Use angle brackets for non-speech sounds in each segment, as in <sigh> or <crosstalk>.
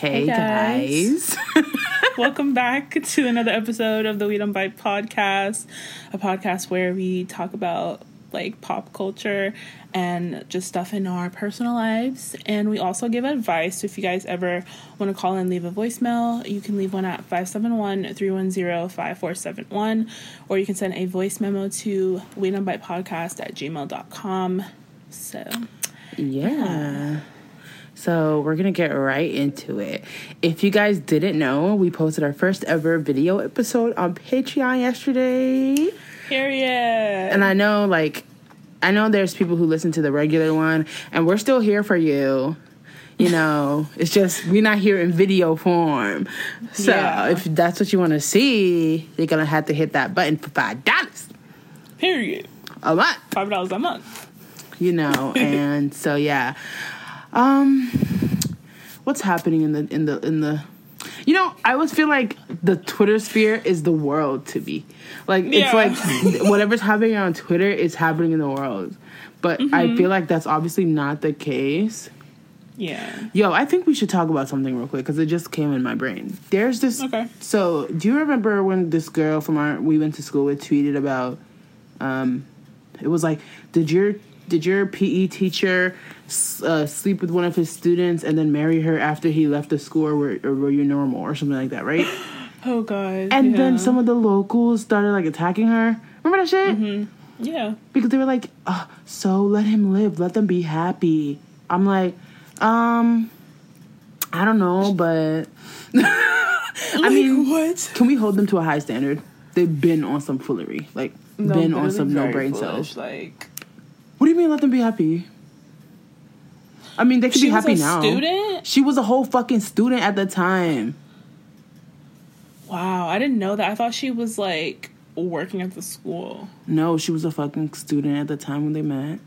Hey, guys. <laughs> Welcome back to another episode of the We Don't Bite podcast, a podcast where we talk about like pop culture and just stuff in our personal lives. And we also give advice. So if you guys ever want to call and leave a voicemail, you can leave one at 571 310 5471, or you can send a voice memo to We Don't Bite podcast at gmail.com. So, yeah. So we're gonna get right into it. If you guys didn't know, we posted our first ever video episode on Patreon yesterday. period. And I know like I know there's people who listen to the regular one and we're still here for you. You <laughs> know, it's just we're not here in video form. So Yeah. if that's what you want to see, you're gonna have to hit that button for five dollars period. a month. $5 a month. you know and so yeah um what's happening in the in the in the you know i always feel like the twitter sphere is the world to me. Like it's like whatever's happening on twitter is happening in the world. But i feel like that's obviously not the case. Yeah. yo i think we should talk about something real quick because it just came in my brain. There's this Okay. so do you remember when this girl from our we went to school with tweeted about um it was like did your did your PE teacher uh, sleep with one of his students and then marry her after he left the school or were, or were you normal or something like that right <gasps> Oh god. and then some of the locals started like attacking her remember that shit Mm-hmm. Yeah. because they were like oh, so let him live let them be happy i'm like um i don't know but <laughs> i mean what? can we hold them to a high standard they've been on some foolery like been on some no brain cells Like what do you mean let them be happy i mean they could she be happy now student. she was a whole fucking student at the time Wow, I didn't know that. I thought she was like working at the school. no she was a fucking student at the time when they met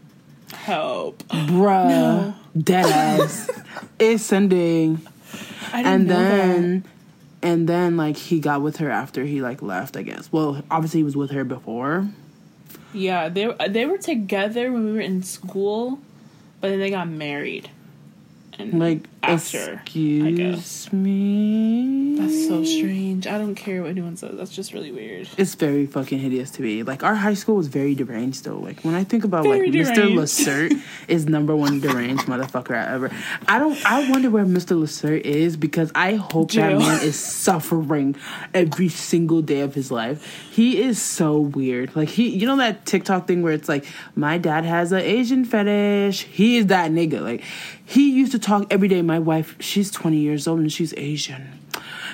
Help. bruh No. dead ass <laughs> it's sending and then and then like he got with her after he like left i guess well obviously he was with her before. Yeah, they they were together when we were in school, but then they got married. And like after, excuse me That's so strange. I don't care what anyone says. That's just really weird. it's very fucking hideous to me like our high school was very deranged though like when i think about Very like mr deranged. Lacert <laughs> is number one deranged motherfucker I ever i don't i wonder where mr Lacert is because i hope Jail. that man is suffering every single day of his life he is so weird like he you know that tiktok thing where it's like my dad has an asian fetish he is that nigga like he used to talk every day my wife she's 20 years old and she's asian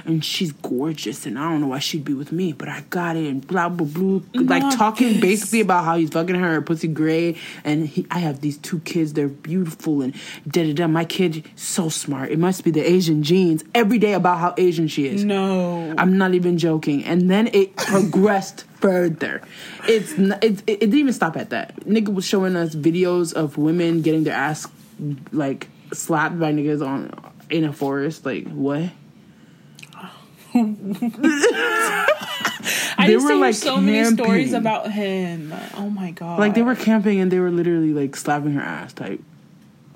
and she's gorgeous and I don't know why she'd be with me, but I got it and blah blah blah. Like Not talking this. basically about how he's fucking her, pussy gray, and he, I have these two kids, they're beautiful and da da da. My kid so smart. It must be the Asian genes. Every day about how Asian she is. No. I'm not even joking. And then it <coughs> progressed further. It's n- it, it, it didn't even stop at that. Nigga was showing us videos of women getting their ass like slapped by niggas on in a forest. Like what? <laughs> I used were, to hear like, so many stories about him. Oh my god. Like they were camping and they were literally like slapping her ass type.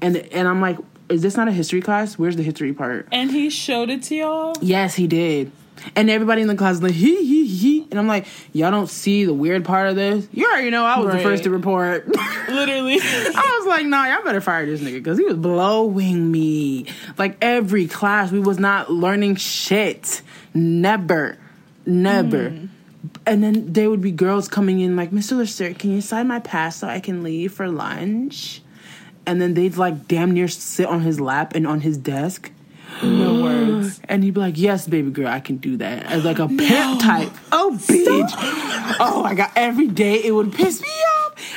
And and I'm like, is this not a history class? Where's the history part? And he showed it to y'all. Yes, he did. And everybody in the class was like, he, he, he. And I'm like, y'all don't see the weird part of this? You already know I was the first to report. <laughs> Literally. I was like, nah, y'all better fire this nigga because he was blowing me. Like every class, we was not learning shit. Never. Never. Hmm. And then there would be girls coming in like, Mr. Lacert, can you sign my pass so I can leave for lunch? And then they'd like damn near sit on his lap and on his desk. No words. And he'd be like, "Yes, baby girl, I can do that." As like a pimp type. Oh, bitch. Oh my god. Every day it would piss me off,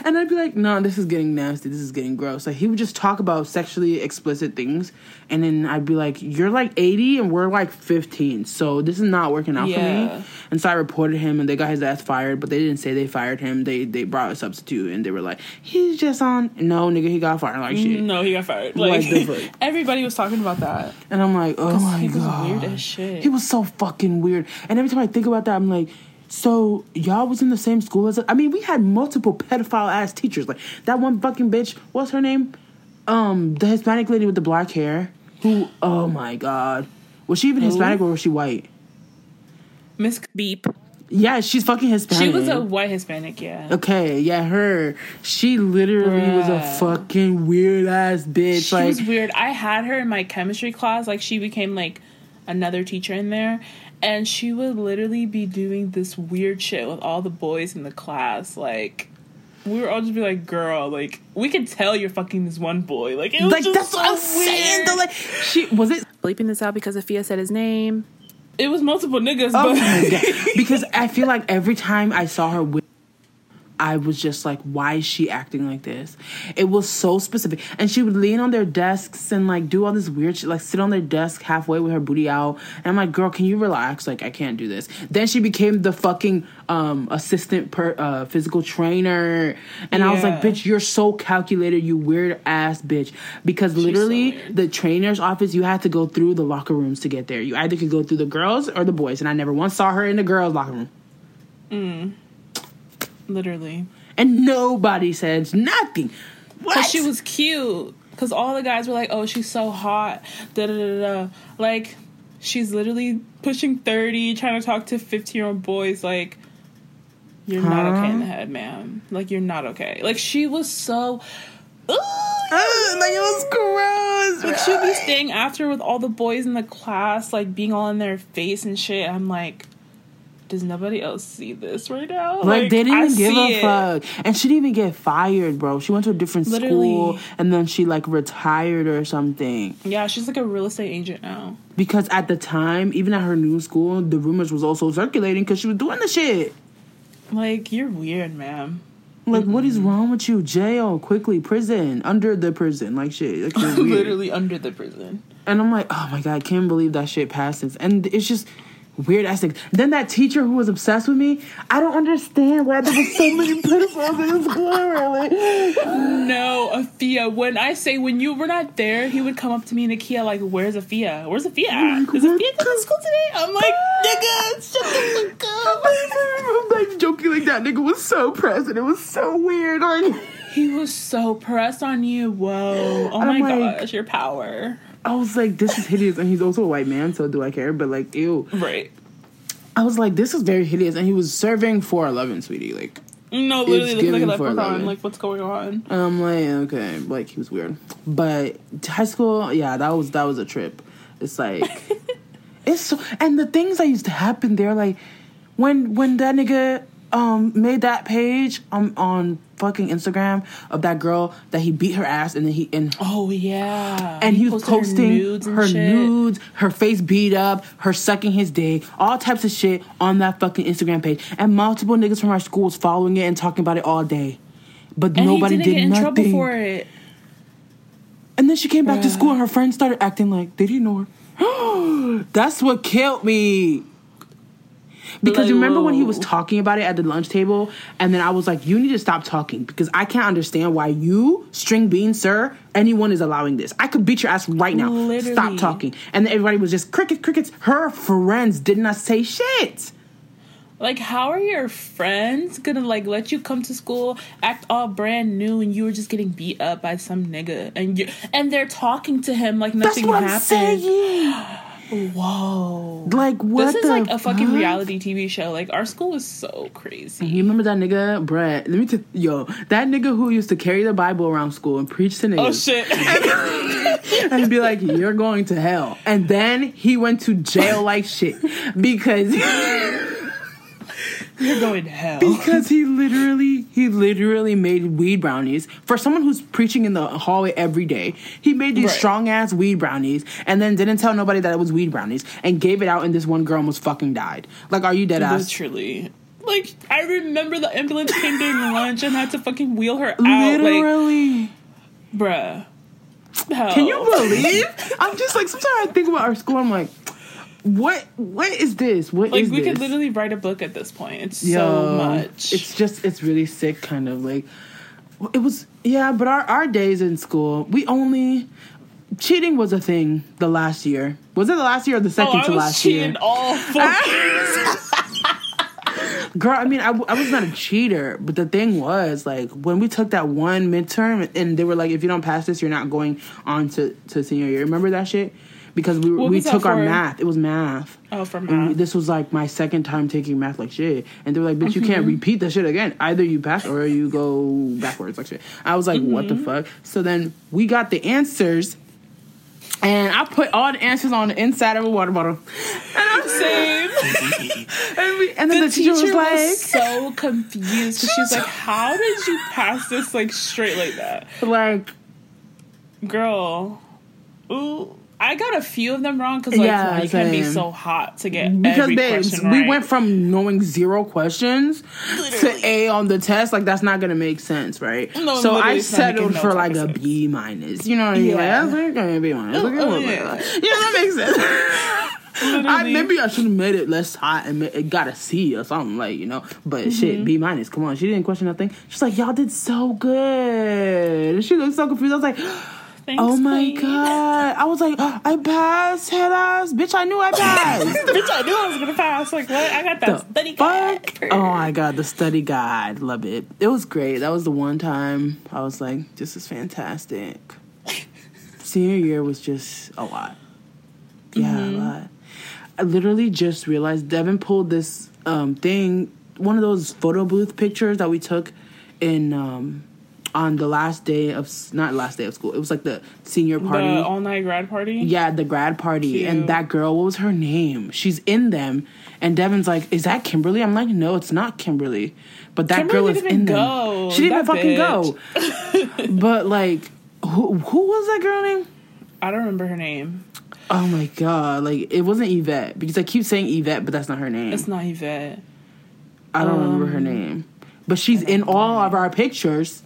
and I'd be like, "No, this is getting nasty. This is getting gross." Like he would just talk about sexually explicit things, and then I'd be like, "You're like 80, and we're like 15, so this is not working out Yeah. for me." And so I reported him, and they got his ass fired. But they didn't say they fired him. They they brought a substitute, and they were like, "He's just on." No, nigga, he got fired like shit. No, he got fired. Like Like, <laughs> everybody was talking about that. And I'm like, oh my he was weird as shit. He was so fucking weird. And every time I think about that, I'm like, so y'all was in the same school as? I mean, we had multiple pedophile ass teachers. Like that one fucking bitch. What's her name? Um, the Hispanic lady with the black hair. who oh my god. Was she even Hispanic or was she white? Miss Beep. Yeah, she's fucking Hispanic. She was a white Hispanic, yeah. Okay, yeah, her. She literally was a fucking weird ass bitch. She like was weird. I had her in my chemistry class. Like she became like another teacher in there, and she would literally be doing this weird shit with all the boys in the class. Like we were all just be like, "Girl, like we can tell you're fucking this one boy." Like it was like just that's so what I'm saying. weird. Though, like she was it Bleeping this out because Afia said his name. it was multiple niggas, Oh but <laughs> because I feel like every time I saw her with I was just like, why is she acting like this? It was so specific. And she would lean on their desks and like do all this weird shit, like sit on their desk halfway with her booty out. And I'm like, girl, can you relax? Like, I can't do this. Then she became the fucking um, assistant per uh, physical trainer. And I was like, bitch, you're so calculated, you weird ass bitch. Because literally, weird. the trainer's office, you had to go through the locker rooms to get there. You either could go through the girls or the boys. And I never once saw her in the girls' locker room. Literally, And nobody says nothing. What? because she was cute. Because all the guys were like, "Oh, she's so hot." Da da da da. Like she's literally pushing thirty, trying to talk to fifteen year old boys. Like you're not okay in the head, ma'am. Like you're not okay. Like she was so. Ooh, Ugh, like it was gross. like she'd be staying after with all the boys in the class, like being all in their face and shit. I'm like, does nobody else see this right now? Like, they didn't I even give a it. fuck, and she didn't even get fired, bro. She went to a different school, and then she like retired or something. Yeah, she's like a real estate agent now. Because at the time, even at her new school, the rumors was also circulating because she was doing the shit. Like you're weird, ma'am. Like, what is wrong with you? Jail, quickly, prison, under the prison, like shit. Like. <laughs> Literally under the prison. And I'm like, oh my god, I can't believe that shit passes. And it's just weird ass things. Then that teacher who was obsessed with me, I don't understand why there was so many <laughs> pedophiles in school. Really. No, Afia. When I say when you were not there, he would come up to me in Ikea like, "Where's Afia? Where's Afia? at? Is Afia coming to school today?" I'm like, "Nigga, shut the fuck up." I'm like joking like that nigga was so present. It was so weird. Like He was so pressed on you. Whoa. Oh my like- gosh, your power. I was like, this is hideous. And he's also a white man, so do I care? But like, ew. Right. I was like, this is very hideous. And he was serving 411, sweetie. Like No, literally It's looking like a giving for leprechaun. 11. Like, what's going on? And I'm like, okay, like he was weird. But high school, yeah, that was that was a trip. It's like <laughs> it's so and the things that used to happen there, like when when that nigga um made that page um on fucking Instagram of that girl that he beat her ass and then he and Oh yeah. and he, was posted her posting nudes her nudes, her face beat up, her sucking his dick, all types of shit on that fucking Instagram page. And multiple niggas from our school was following it and talking about it all day. But And nobody he didn't did in nothing. trouble for it. And then she came back to school and her friends started acting like they didn't know her. <gasps> That's what killed me. Because Like, you remember when he was talking about it at the lunch table, and then I was like, "You need to stop talking because I can't understand why you, string bean, sir, anyone is allowing this. I could beat your ass right now. Literally. Stop talking." And then everybody was just crickets, crickets. Her friends did not say shit. Like, how are your friends gonna like let you come to school, act all brand new, and you were just getting beat up by some nigga, and you and they're talking to him like nothing happened. <gasps> <gasps> Whoa, Like what? this is like a fucking fuck? reality TV show. Like our school is so crazy. You remember that nigga, Brett? Let me t- yo, that nigga who used to carry the Bible around school and preach to Oh niggas shit! <laughs> and be like, "You're going to hell," and then he went to jail like shit because <laughs> You're going to hell. because he literally he literally made weed brownies for someone who's preaching in the hallway every day. He made these Right. strong ass weed brownies and then didn't tell nobody that it was weed brownies and gave it out and this one girl almost fucking died. Like, are you dead ass? Literally. Like I remember the ambulance came during lunch and had to fucking wheel her out. Literally. Like, bruh. Hell. Can you believe? I'm just like sometimes I think about our school. I'm like, what? What is this? What Like is we this? could literally write a book at this point. It's Yo, so much. It's just it's really sick, kind of like it was. Yeah, but our our days in school, we only cheating was a thing the last year. Was it the last year or the oh, second I to was last cheating year? all four. <laughs> Girl, I mean, I, I was not a cheater, but the thing was, like, when we took that one midterm, and they were like, if you don't pass this, you're not going on to, to senior year. Remember that shit? Because we, What we took our math. It was math. Oh, for And we- math. this was like my second time taking math like shit. And they were like, bitch, you Mm-hmm. can't repeat that shit again. Either you pass or you go backwards like shit. I was like, what Mm-hmm. the fuck? So then we got the answers. And I put all the answers on the inside of a water bottle. And I'm saying, <laughs> and, we, and then The, the, teacher, was like, so confused. She was like, "How did you pass this like straight like that, <laughs> like, girl?" Ooh, I got a few of them wrong because like Yeah, well, you can't be so hot to get because every babes, question we went from knowing zero questions Literally. to A on the test. Like that's not gonna make sense, right? No, so I literally, it's not making settled no for type like of a sense. B minus. You know what I mean? Yeah. Like, that's okay, B minus. Okay, Oh, whatever. yeah. Yeah, that makes sense. <laughs> I, maybe I should have made it less hot and ma- it got a C or something like you know. But Mm-hmm. shit, B minus. Come on, she didn't question nothing. She's like, y'all did so good. And she looked so confused. I was like. Thanks, Oh my queen. god! I was like, <gasps> I passed, head ass, bitch. I knew I <laughs> passed. <laughs> Bitch, I knew I was gonna pass. Like what? I got that study guide. Oh my god, the study guide. Love it. It was great. That was the one time I was like, this is fantastic. <laughs> Senior year was just a lot. Yeah, a lot. I literally just realized Devin pulled this um, thing, one of those photo booth pictures that we took in um, on the last day of not last day of school. It was like the senior party. The all night grad party. Yeah, the grad party. Cute. And that girl, what was her name? She's in them. And Devin's like, Is that Kimberly? I'm like, No, it's not Kimberly. But that Kimberly girl is in even them. go. She didn't even fucking go. <laughs> but like, who, who was that girl name? I don't remember her name. Oh my god. Like, it wasn't Yvette. Because I keep saying Yvette, but that's not her name. It's not Yvette. I don't remember um, her name. But she's in all of our pictures.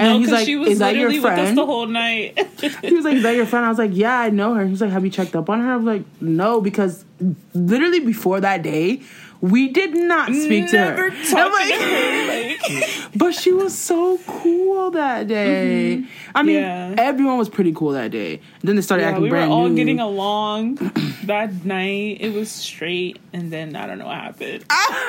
And No, he's because like, she was Is that your literally with us the whole night. <laughs> <laughs> He was like, "Is that your friend?" I was like, "Yeah, I know her." He's like, "Have you checked up on her?" I was like, "No," because literally before that day, we did not speak to her. <laughs> talked I'm to her. Like, <laughs> but she was so cool that day. I mean, Yeah. everyone was pretty cool that day. And then they started yeah, acting we were all new. getting <clears throat> along that night. It was straight, and then I don't know what happened.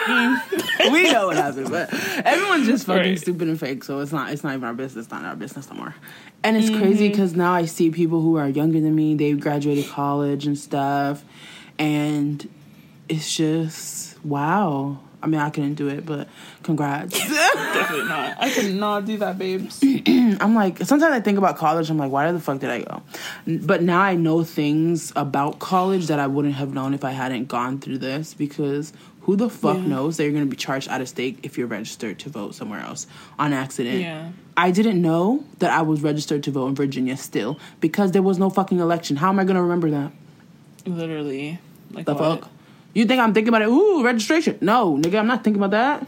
<laughs> we know what happened, but everyone's just fucking Right. stupid and fake. So it's not it's not even our business. It's not our business no more. And it's Mm-hmm. crazy because now I see people who are younger than me. They graduated college and stuff, and it's just wow. I mean, I couldn't do it, but congrats. <laughs> Definitely not. I could not do that, babes. <clears throat> I'm like, sometimes I think about college. I'm like, why the fuck did I go? But now I know things about college that I wouldn't have known if I hadn't gone through this because who the fuck Yeah. knows that you're going to be charged out of state if you're registered to vote somewhere else on accident? Yeah. I didn't know that I was registered to vote in Virginia still because there was no fucking election. How am I going to remember that? Literally. Like The what? fuck? You think I'm thinking about it? Ooh, registration. No, nigga, I'm not thinking about that.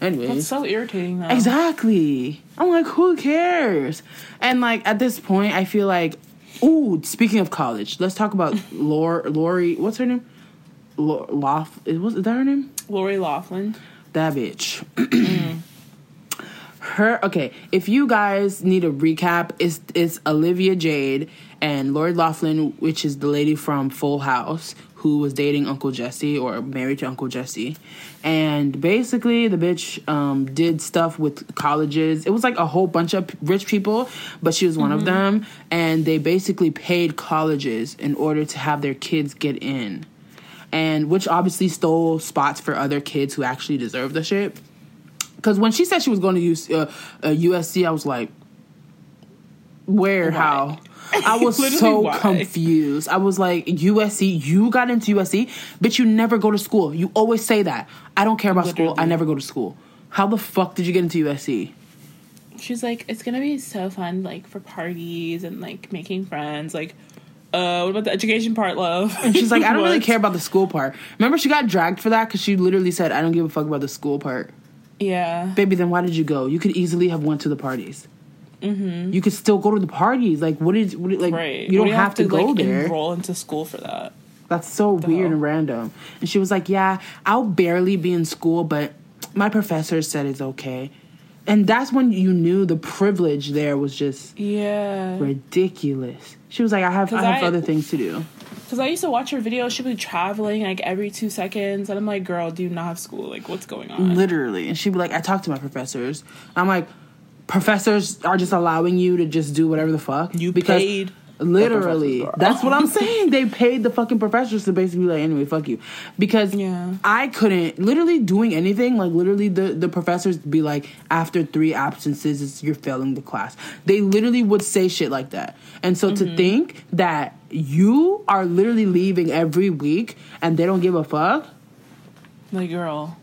Anyways. That's so irritating though. Exactly. I'm like, who cares? And like at this point, I feel like, ooh. Speaking of college, let's talk about <laughs> Lori. Lori, what's her name? Lo- Lof. Is, was is that her name? Lori Loughlin. That bitch. <clears throat> Mm-hmm. her. Okay, if you guys need a recap, it's it's Olivia Jade and Lori Loughlin, which is the lady from Full House who was dating Uncle Jesse or married to Uncle Jesse. And basically, the bitch um, did stuff with colleges. It was like a whole bunch of rich people, but she was one of them. And they basically paid colleges in order to have their kids get in. And which obviously stole spots for other kids who actually deserved the shit. Because when she said she was going to use uh, uh, USC, I was like, where, how? <laughs> I was so why? confused. I was like, USC, you got into USC, but you never go to school. You always say that. I don't care about school. I never go to school. How the fuck did you get into USC? She's like, it's gonna be so fun, like for parties and like making friends. Like, uh, what about the education part, love? And she's like, I don't <laughs> really care about the school part. Remember, she got dragged for that because she literally said, I don't give a fuck about the school part. Yeah, Baby, then why did you go? You could easily have went to the parties. Mm-hmm. You could still go to the parties. Like, what did, what like? right. You don't We have, to, go like, there. Enroll into school for that. That's so weird hell? and random. And she was like, "Yeah, I'll barely be in school, but my professor said it's okay." And that's when you knew the privilege there was just Yeah, ridiculous. She was like, "I have, I have I- other things to do." Because I used to watch her videos. She'd be traveling like every two seconds, and I'm like, "Girl, do you not have school? Like, what's going on?" Literally. And she'd be like, I talked to my professors. I'm like, professors are just allowing you to just do whatever the fuck. You because paid Literally. That's what I'm saying. They paid the fucking professors to basically be like, anyway, fuck you. Because Yeah. I couldn't literally doing anything, like literally the, the professors be like, after three absences, it's, you're failing the class. They literally would say shit like that. And so Mm-hmm. to think that you are literally leaving every week and they don't give a fuck, Like, girl,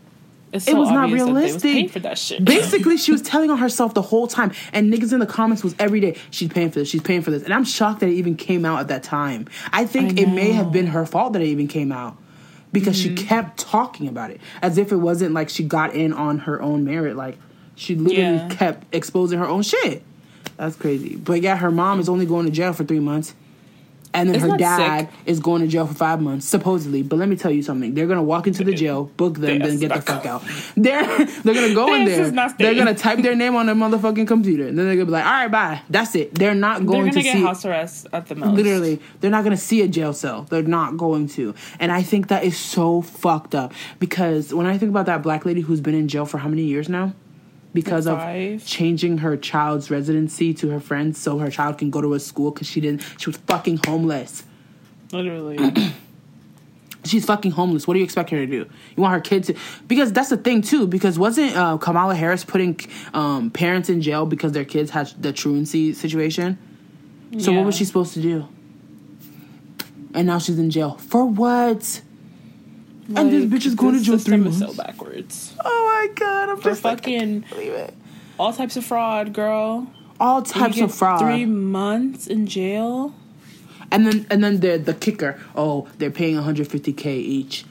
it's it so was not obvious that they was realistic. paying for that shit. Basically, she was <laughs> telling on herself the whole time, and niggas in the comments was every day. She's paying for this. She's paying for this, and I'm shocked that it even came out at that time. I think I it may have been her fault that it even came out because she Mm-hmm. kept talking about it as if it wasn't like she got in on her own merit. Like she literally Yeah. kept exposing her own shit. That's crazy. But yeah, her mom is only going to jail for three months. And then Isn't her dad sick? is going to jail for five months, supposedly. But let me tell you something: they're gonna walk into the jail, book them, Yes, then get the fuck out. They're they're gonna go <laughs> in there. They're gonna type their name on their motherfucking computer, and then they're gonna be like, "All right, bye." That's it. They're not They're going gonna to get see. house arrest at the most. Literally, they're not gonna see a jail cell. They're not going to, and I think that is so fucked up because when I think about that black lady who's been in jail for how many years now, because of changing her child's residency to her friends so her child can go to a school because she didn't. She was fucking homeless. Literally. <clears throat> She's fucking homeless. What do you expect her to do? You want her kids to because that's the thing too. Because wasn't uh, Kamala Harris putting um, parents in jail because their kids had the truancy situation? So what was she supposed to do? And now she's in jail for what? And this bitch is going to jail three is months. so backwards. oh my god! I'm For just fucking can't believe it. all types of fraud, girl. All types of fraud. Three months in jail. And then and then the the kicker. Oh, they're paying 150k each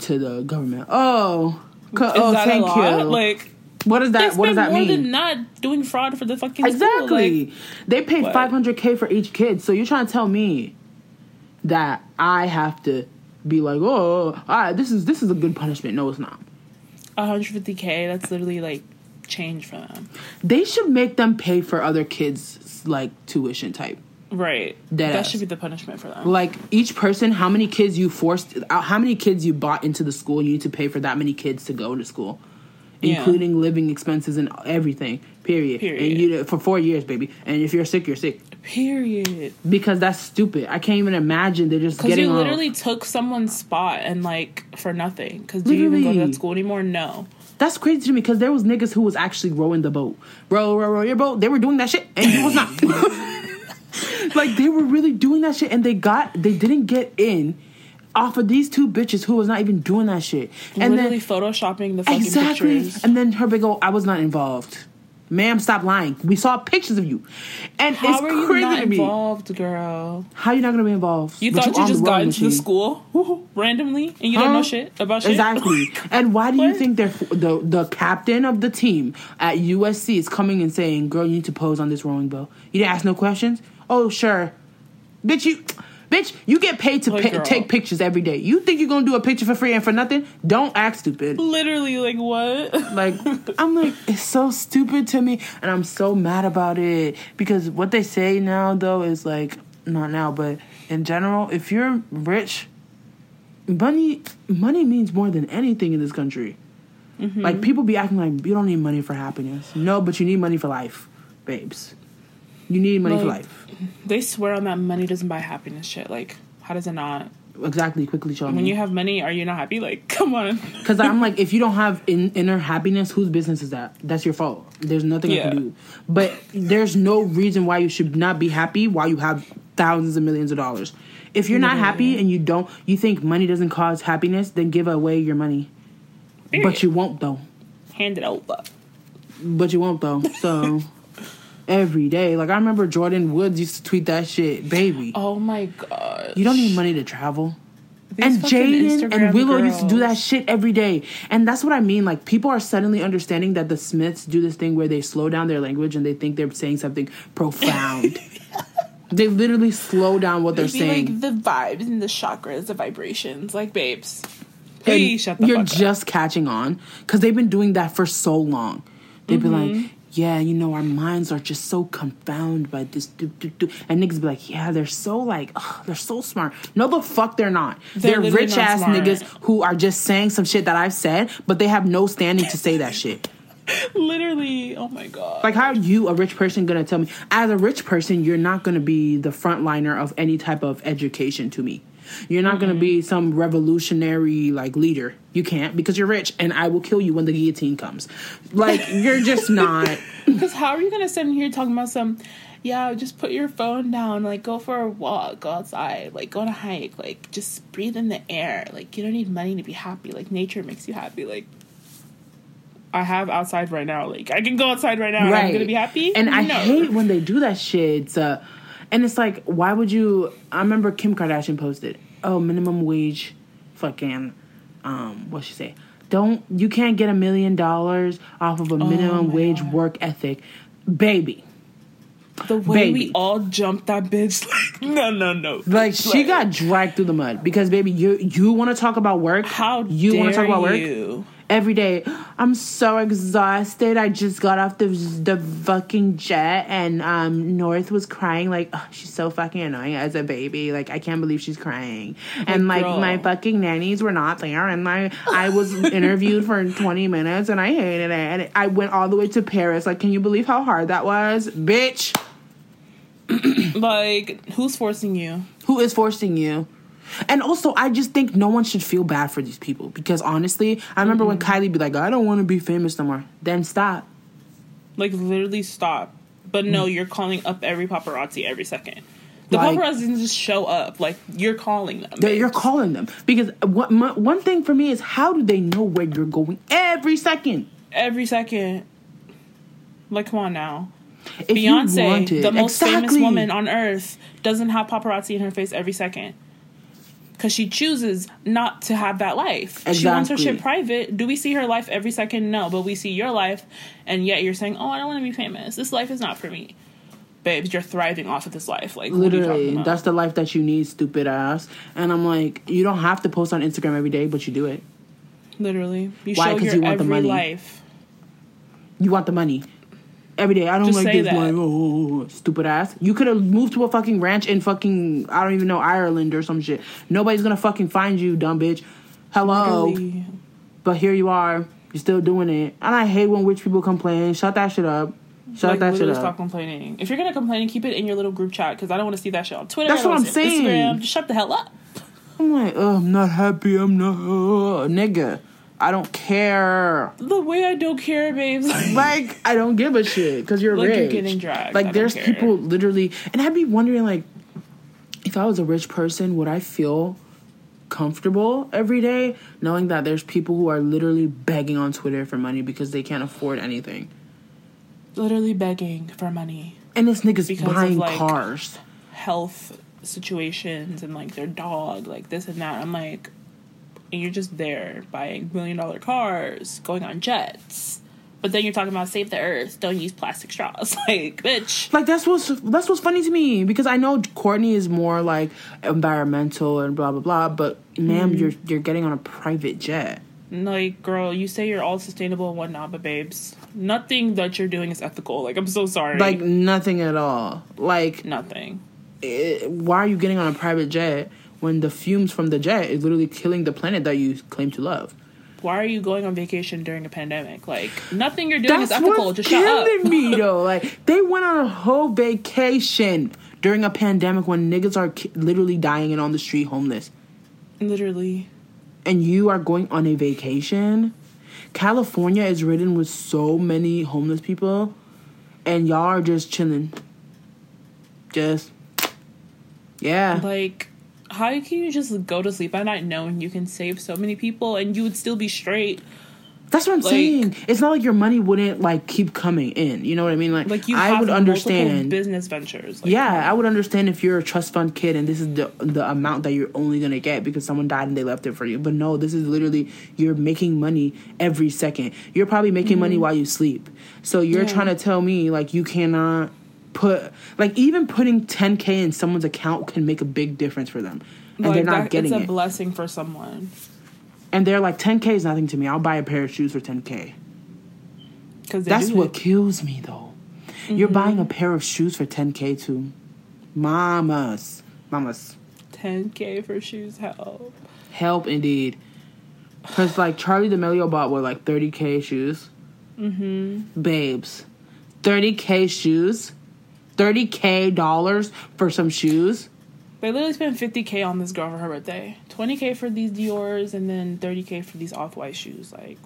to the government. Oh, co- Is oh, that thank you. Like what does that? What does that more mean? than not doing fraud for the fucking. Exactly. Like, they paid 500k for each kid. So you're trying to tell me that I have to be like, oh, all right, this is this is a good punishment. No, it's not. 150k. That's literally like change for them. They should make them pay for other kids like tuition type. Right. Dead that ass. should be the punishment for them. Like each person, how many kids you forced, uh, how many kids you bought into the school, you need to pay for that many kids to go to school, Yeah. including living expenses and everything. Period. Period. And you for four years, baby. And if you're sick, you're sick Period. because that's stupid. I can't even imagine they're just Because getting you all- literally took someone's spot and like for nothing. Because do you even go to that school anymore? No. That's crazy to me because there was niggas who was actually rowing the boat. Row, row, row your boat. They were doing that shit, and you was not. <laughs> like they were really doing that shit, and they got they didn't get in off of these two bitches who was not even doing that shit. And literally then photoshopping the fucking exactly, pictures. and then her big old, I was not involved. Ma'am, stop lying. We saw pictures of you, and How it's are you crazy not to me. involved, girl? How are you not gonna be involved? You But thought you just got into the school randomly and you don't know shit about shit? Exactly. <laughs> and why do you think they're the the captain of the team at USC is coming and saying, "Girl, you need to pose on this rowing boat." You didn't ask no questions. Oh, sure, bitch. You, bitch, you get paid to Like, take pictures every day. You think you're gonna do a picture for free and for nothing? Don't act stupid. Literally, like what? <laughs> Like I'm like it's so stupid to me, and I'm so mad about it because what they say now though is like not now, but in general, if you're rich, money money means more than anything in this country. Mm-hmm. Like people be acting like you don't need money for happiness. No, but you need money for life, babes. You need money for life. they swear on that money doesn't buy happiness shit. Like, how does it not? Exactly. Quickly show When me. you have money, are you not happy? Like, <laughs> come on. Because I'm like, if you don't have in, inner happiness, whose business is that? That's your fault. There's nothing I can do. But there's no reason why you should not be happy while you have thousands of millions of dollars. If you're not happy and you don't, you think money doesn't cause happiness, then give away your money. But you won't though. Hand it over. But you won't though. So <laughs> every day, like I remember Jordyn Woods used to tweet that shit, baby. Oh my god. You don't need money to travel. These and Jaden and Willow used to do that shit every day. And that's what I mean. Like people are suddenly understanding that the Smiths do this thing where they slow down their language and they think they're saying something profound. <laughs> they literally slow down what they're It'd be saying. like the vibes and the chakras, the vibrations. Like, babes, And shut the you're fuck up. just catching on because they've been doing that for so long. They'd be Mm-hmm. like, yeah, you know, our minds are just so confounded by this. Do, do, do. And niggas be like, yeah, they're so like, ugh, they're so smart. No, the fuck, they're not. They're They're, rich ass smart. niggas who are just saying some shit that I've said, but they have no standing to say that shit. <laughs> Literally, oh my god. Like, how are you, a rich person, gonna tell me? As a rich person, you're not gonna be the frontliner of any type of education to me. You're not gonna mm-hmm. be some revolutionary like leader. You can't because you're rich, and I will kill you when the guillotine comes. Like, you're just not. <laughs> Because how are you gonna sit in here talking about some? Yeah, just put your phone down. Like, go for a walk, go outside, like go on a hike, like just breathe in the air. Like, you don't need money to be happy. Like, nature makes you happy. Like, I have outside right now. Like, I can go outside right now. and I'm gonna be happy. And I hate when they do that shit. It's, uh, and it's like, why would you? I remember Kim Kardashian posted, "Oh, minimum wage, fucking, um, what she say? Don't you can't get a million dollars off of a minimum Oh wage God. work ethic, baby." the way we baby. all jumped that bitch. <laughs> Like, no, no, no. Like she got dragged through the mud because baby, you you want to talk about work? How you wanna talk about work? you? Every day. I'm so exhausted. I just got off the the fucking jet, and um, North was crying like oh, she's so fucking annoying as a baby. Like I can't believe she's crying, and like girl. my fucking nannies were not there, and my I was <laughs> interviewed for 20 minutes, and I hated it. And I went all the way to Paris. Like, can you believe how hard that was, bitch? Like, who's forcing you? Who is forcing you? And also, I just think no one should feel bad for these people because honestly, I remember when Mm-hmm. Kylie be like, "I don't want to be famous no more." Then stop. Like, literally stop. But Mm. no, you're calling up every paparazzi every second. The Like- paparazzi didn't just show up. Like, you're calling them. That you're calling them because one, my, one thing for me is how do they know where you're going every second? every second. Like, come on now. If Beyonce, wanted- the most famous woman on earth, doesn't have paparazzi in her face every second. Because she chooses not to have that life. She wants her shit private. Do we see her life every second? No, but we see your life, and yet you're saying, "Oh, I don't want to be famous. This life is not for me." Babes, you're thriving off of this life. Like, what are you Literally, that's the life that you need, stupid ass. And I'm like, you don't have to post on Instagram every day, but you do it. literally. You Why? show 'Cause your you want the every money. life. You want the money. Every day, I don't Just like this that. life. Oh, stupid ass. You could have moved to a fucking ranch in fucking I don't even know Ireland or some shit. Nobody's gonna fucking find you, dumb bitch. Hello. Literally. But here you are. You're still doing it. And I hate when rich people complain. Shut that shit up. Shut Like, that shit up. stop complaining. If you're gonna complain, keep it in your little group chat because I don't want to see that shit on Twitter. That's what I'm see it on saying. Instagram. Just shut the hell up. I'm like, oh, I'm not happy. I'm not. Uh, nigga, I don't care. The way I don't care, babes. <laughs> <laughs> Like, I don't give a shit because you're Like, you're rich. getting dragged. I Like, don't there's people literally. And I'd be wondering, like, if I was a rich person, would I feel comfortable every day knowing that there's people who are literally begging on Twitter for money because they can't afford anything? Literally begging for money, And this nigga's Because of, buying like, cars. health situations, and like their dog, like this and that. I'm like, and you're just there buying million dollar cars, going on jets. But then you're talking about save the earth, don't use plastic straws. <laughs> Like, bitch. Like that's what's that's what's funny to me because I know Courtney is more like environmental and blah blah blah, but ma'am, Mm-hmm. you're you're getting on a private jet. Like, girl, you say you're all sustainable and whatnot, but babes, nothing that you're doing is ethical. Like, I'm so sorry. Like nothing at all. Like, nothing. eh, why are you getting on a private jet when the fumes from the jet is literally killing the planet that you claim to love? Why are you going on vacation during a pandemic? Like, nothing you're doing That's is ethical. what's Just shut up. me <laughs> though. Like they went on a whole vacation during a pandemic when niggas are ki- literally dying and on the street homeless. Literally. and you are going on a vacation, California is ridden with so many homeless people, and y'all are just chilling. Just, yeah. Like, how can you just go to sleep at night knowing you can save so many people and you would still be straight? That's what I'm like- saying. It's not like your money wouldn't like keep coming in. You know what I mean? Like, Like, you I would understand. business ventures. Like, yeah, I would understand if you're a trust fund kid and this is the the amount that you're only gonna get because someone died and they left it for you. But no, this is literally you're making money every second. You're probably making money while you sleep. So you're Mm-hmm. Yeah. trying to tell me like you cannot put like even putting 10k in someone's account can make a big difference for them, and like, they're not that- getting it's a it. blessing for someone. and they're like 10k is nothing to me. I'll buy a pair of shoes for 10k. Because That's what kills me though. You're Mm-hmm. buying a pair of shoes for 10k too. Mamas. Mamas. 10k for shoes. Help. Help indeed. Cause like Charli D'Amelio bought what like 30k shoes. Mm-hmm. Babes. 30k shoes. 30k dollars for some shoes. They literally spent 50k on this girl for her birthday. 20k for these Dior's and then 30k for these off white shoes. Like,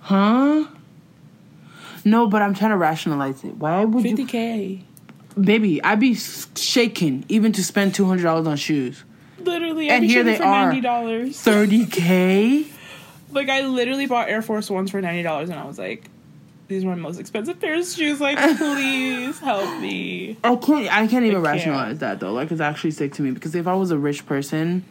Huh? No, but I'm trying to rationalize it. Why would you 50k. Baby, I'd be shaking even to spend $200 on shoes. Literally, And every here they for are. $90. 30k? <laughs> Like, I literally bought Air Force Ones for $90 and I was like, these were my most expensive pair of shoes. Like, <laughs> please help me. I can't. I can't even I can't. rationalize that though. Like it's actually sick to me because if I was a rich person,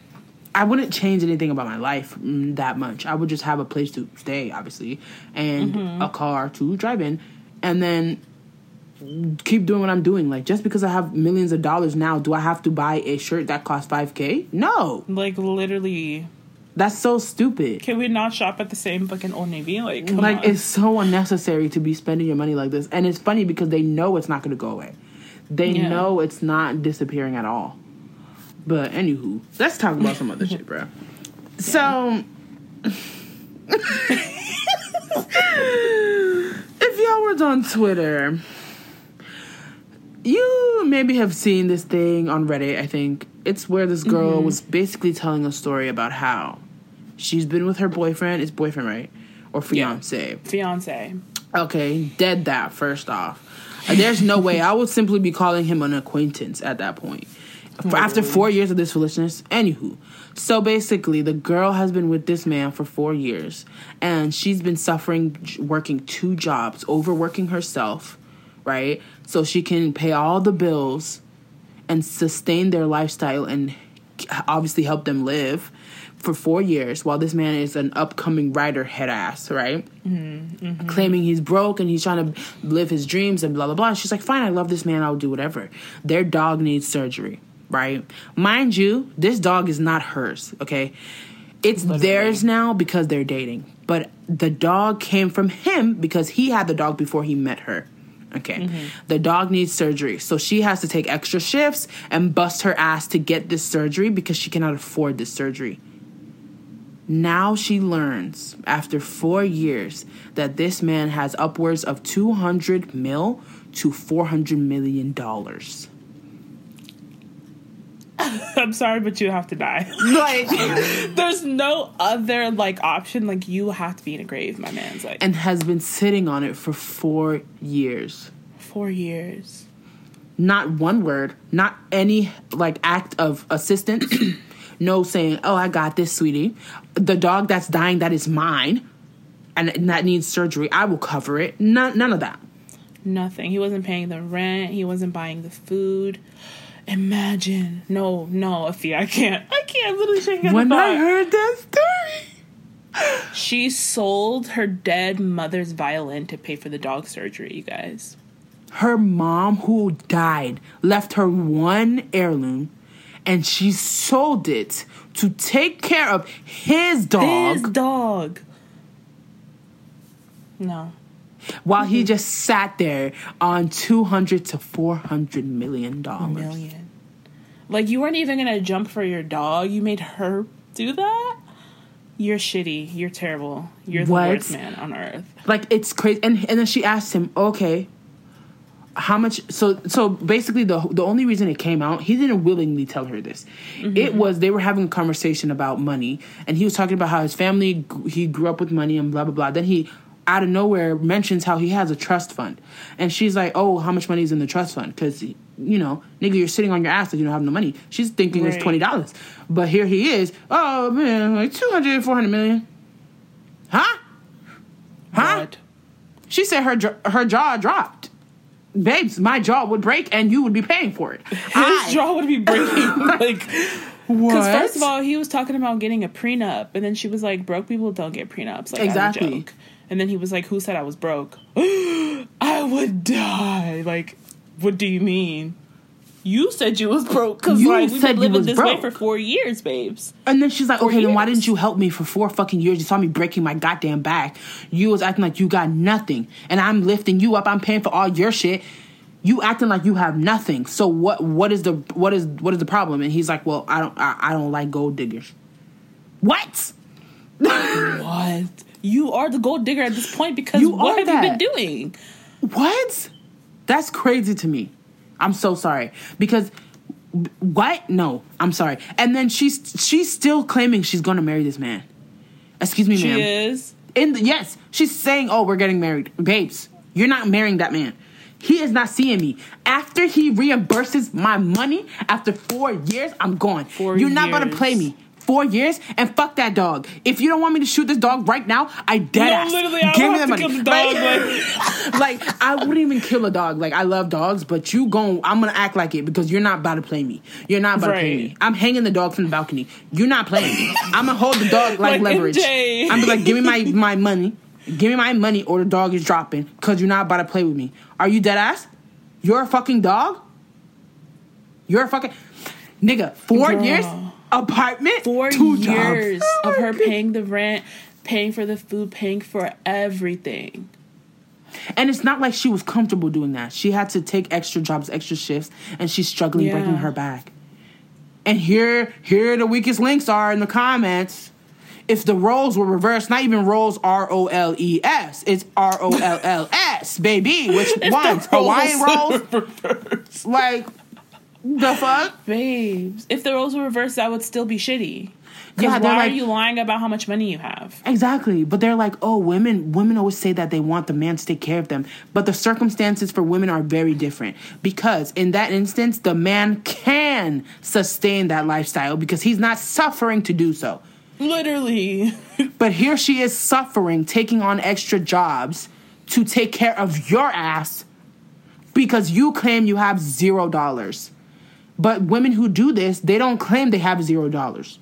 I wouldn't change anything about my life mm, that much. I would just have a place to stay, obviously, and Mm-hmm. a car to drive in, and then keep doing what I'm doing. Like just because I have millions of dollars now, do I have to buy a shirt that costs five k? No, Like, literally, that's so stupid. can we not shop at the same fucking Old Navy? Like, come like on. it's so unnecessary to be spending your money like this and it's funny because they know it's not going to go away they Yeah. know it's not disappearing at all but anywho let's talk about some other shit bro <laughs> so <laughs> if y'all were on twitter you maybe have seen this thing on reddit i think it's where this girl mm-hmm. was basically telling a story about how she's been with her boyfriend it's boyfriend right or fiance Fiance. Okay, dead that first off. There's no way. I would simply be calling him an acquaintance at that point. For hmm. after four years of this foolishness, anywho. So basically, the girl has been with this man for four years, and she's been suffering working two jobs, overworking herself, right? So she can pay all the bills and sustain their lifestyle and obviously help them live for four years while this man is an upcoming writer head ass, right? Mm-hmm, mm-hmm. Claiming he's broke and he's trying to live his dreams and blah blah blah. She's like, fine, I love this man, I'll do whatever. Their dog needs surgery, right? Mind you, this dog is not hers, okay? It's theirs now because they're dating. But the dog came from him because he had the dog before he met her. Okay. Mm-hmm. The dog needs surgery. So she has to take extra shifts and bust her ass to get this surgery because she cannot afford this surgery. Now she learns after four years that this man has upwards of 200 mil to 400 million dollars. <laughs> I'm sorry, but you have to die. <laughs> Like, <laughs> There's no other like option. Like you have to be in a grave, my man's like and has been sitting on it for four years. four years. Not one word, not any like act of assistance. <clears throat> no saying, "Oh, I got this, sweetie." The dog that's dying, that is mine, and that needs surgery. I will cover it. None, none of that. Nothing. He wasn't paying the rent. He wasn't buying the food. Imagine. No, no, Afia, I can't. I can't. Literally at When I heard that story, She sold her dead mother's violin to pay for the dog surgery, you guys. her mom who died left her one heirloom, and she sold it to take care of his dog. His dog. No. while he just sat there on 200 to 400 million dollars Million. Like you weren't even gonna jump for your dog. You made her do that? You're shitty. You're terrible. You're the What? worst man on earth. like it's crazy and and then she asked him okay how much so so basically the the only reason it came out he didn't willingly tell her this. Mm-hmm. It was they were having a conversation about money and he was talking about how his family he grew up with money and blah blah blah. Then he out of nowhere mentions how he has a trust fund. And she's like oh how much money is in the trust fund? Because you know nigga you're sitting on your ass like you don't have no money. She's thinking it's $20 but here he is. Oh man like 200 400 million. Huh? Huh? What? she said her her jaw dropped. Babes, my jaw would break and you would be paying for it. <laughs> His jaw would be breaking. <laughs> like, What? because first of all, he was talking about getting a prenup, and then she was like, "Broke people don't get prenups." Like, Exactly. Joke. And then he was like, "Who said I was broke? <gasps> I would die." Like, what do you mean? You said you was broke because You like we've said been living this way broke. for four years, babes. And then she's like, For okay, then why didn't you help me for four fucking years? You saw me breaking my goddamn back. You was acting like you got nothing. And I'm lifting you up. I'm paying for all your shit. You acting like you have nothing. So what what is the what is what is the problem? And he's like, Well, I don't I, I don't like gold diggers. What? What? You are the gold digger at this point because You what have you been doing? What? That's crazy to me. I'm so sorry. Because what? No, I'm sorry. And then she's she's still claiming she's gonna marry this man. Excuse me, She ma'am. is. In the, yes, she's saying, "Oh, we're getting married, babes. You're not marrying that man. He is not seeing me. After he reimburses my money after four years, I'm gone. Four You're not gonna play me." Four years and fuck that dog. If you don't want me to shoot this dog right now, I dead No, ass. literally, I Give me the to money. kill the dog, Like, <laughs> like, I wouldn't even kill a dog. Like I love dogs, but you gon' I'm gonna act like it because you're not about to play me. You're not about to play me. I'm hanging the dog from the balcony. You're not playing me. I'm gonna hold the dog like, <laughs> Like leverage. MJ. I'm be like, give me my my money. Give me my money or the dog is dropping because you're not about to play with me. Are you dead ass? You're a fucking dog? You're a fucking nigga. Four Girl. years apartment, Four two years jobs. of her paying the rent, paying for the food, paying for everything. And it's not like she was comfortable doing that. She had to take extra jobs, extra shifts, and she's struggling Yeah. breaking her back. And here, here the weakest links are in the comments. If the roles were reversed, not even roles R O L E S, it's R O L L S, baby. Which <laughs> ones? Hawaiian rolls? Like the fuck? Babes, if the roles were reversed, that would still be shitty. Yeah, why like- are you lying about how much money you have? Exactly. But they're like, oh, women women always say that they want the man to take care of them. But the circumstances for women are very different. Because in that instance, the man can sustain that lifestyle because he's not suffering to do so. Literally. <laughs> But here she is suffering, taking on extra jobs to take care of your ass because you claim you have zero dollars. But women who do this, they don't claim they have zero dollars.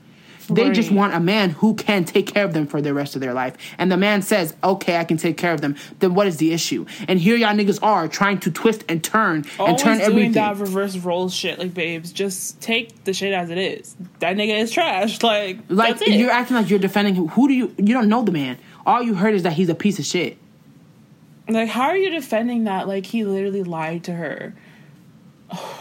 They just want a man who can take care of them for the rest of their life. And the man says, okay, I can take care of them. Then what is the issue? And here y'all niggas are trying to twist and turn and turn everything. Always doing everything. that reverse roles shit, like babes. Just take the shit as it is. That nigga is trash. <laughs> Like, like you're acting like you're defending who, who do you you don't know the man. All you heard is that he's a piece of shit. like, how are you defending that? Like, he literally lied to her. <sighs> <sighs>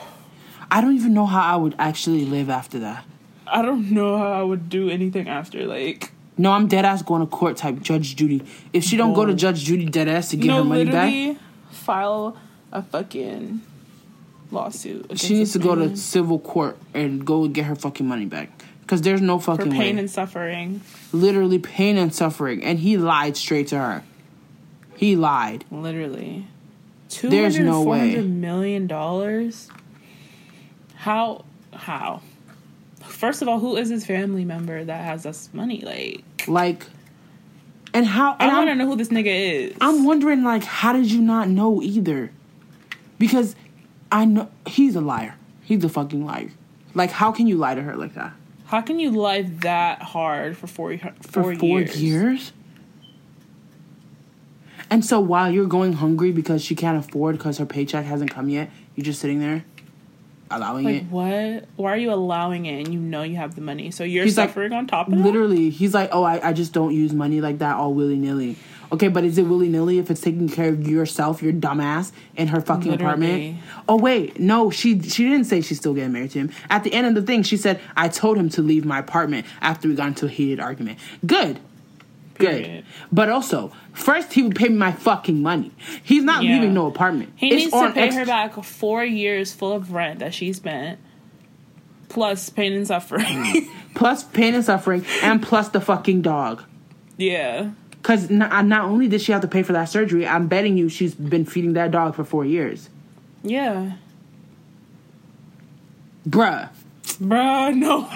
I don't even know how I would actually live after that. I don't know how I would do anything after. Like, No, I'm dead ass going to court type Judge Judy. If she don't go to Judge Judy dead ass to get no, her money back, file a fucking lawsuit. she needs to go to civil court and go get her fucking money back. Because there's no for fucking pain way. and suffering. Literally pain and suffering. And he lied straight to her. He lied. Literally. There's no way. $200 million? How? How? First of all, who is his family member that has this money? Like, Like, and how. I want to know who this nigga is. I'm wondering, like, how did you not know either? Because I know he's a liar. He's a fucking liar. Like, how can you lie to her like that? How can you lie that hard for four, for four, four years? years? And so while you're going hungry because she can't afford because her paycheck hasn't come yet, you're just sitting there allowing Like it. what? Why are you allowing it and you know you have the money? So you're He's like, suffering on top of that? Literally, he's like, "Oh, I, I just don't use money like that all willy nilly." Okay, but is it willy nilly if it's taking care of yourself, your dumbass, in her fucking apartment? Oh wait, no, she she didn't say she's still getting married to him. At the end of the thing, she said, "I told him to leave my apartment after we got into a heated argument." Good, good. Period. But also, first he would pay me my fucking money. He's not Yeah. leaving no apartment. He It's needs to pay her back four years full of rent that she spent, plus pain and suffering. Mm. plus pain and suffering, and plus the fucking dog. yeah. Because not, uh, not only did she have to pay for that surgery, I'm betting you she's been feeding that dog for four years. Yeah. Bruh. Bruh, no.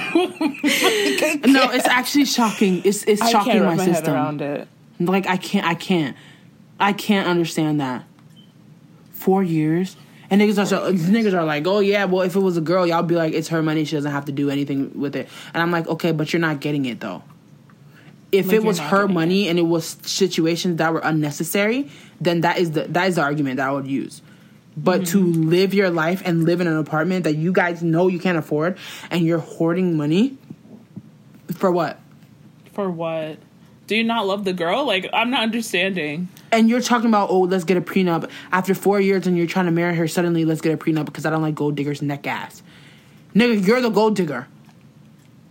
<laughs> No, it's actually shocking. It's it's I shocking can't my wrap my head system. around it. Like I can't I can't. I can't understand that. Four years? And niggas are so, niggas are like, oh yeah, well if it was a girl, y'all be like, it's her money, she doesn't have to do anything with it. And I'm like, okay, but you're not getting it though. If Like, it was her getting money and it was situations that were unnecessary, then that is the that is the argument that I would use. But to mm-hmm. live your life and live in an apartment that you guys know you can't afford and you're hoarding money for what? For what? Do you not love the girl? Like, I'm not understanding. And you're talking about, oh, let's get a prenup. After four years and you're trying to marry her, suddenly let's get a prenup because I don't like gold diggers neck ass. Nigga, you're the gold digger.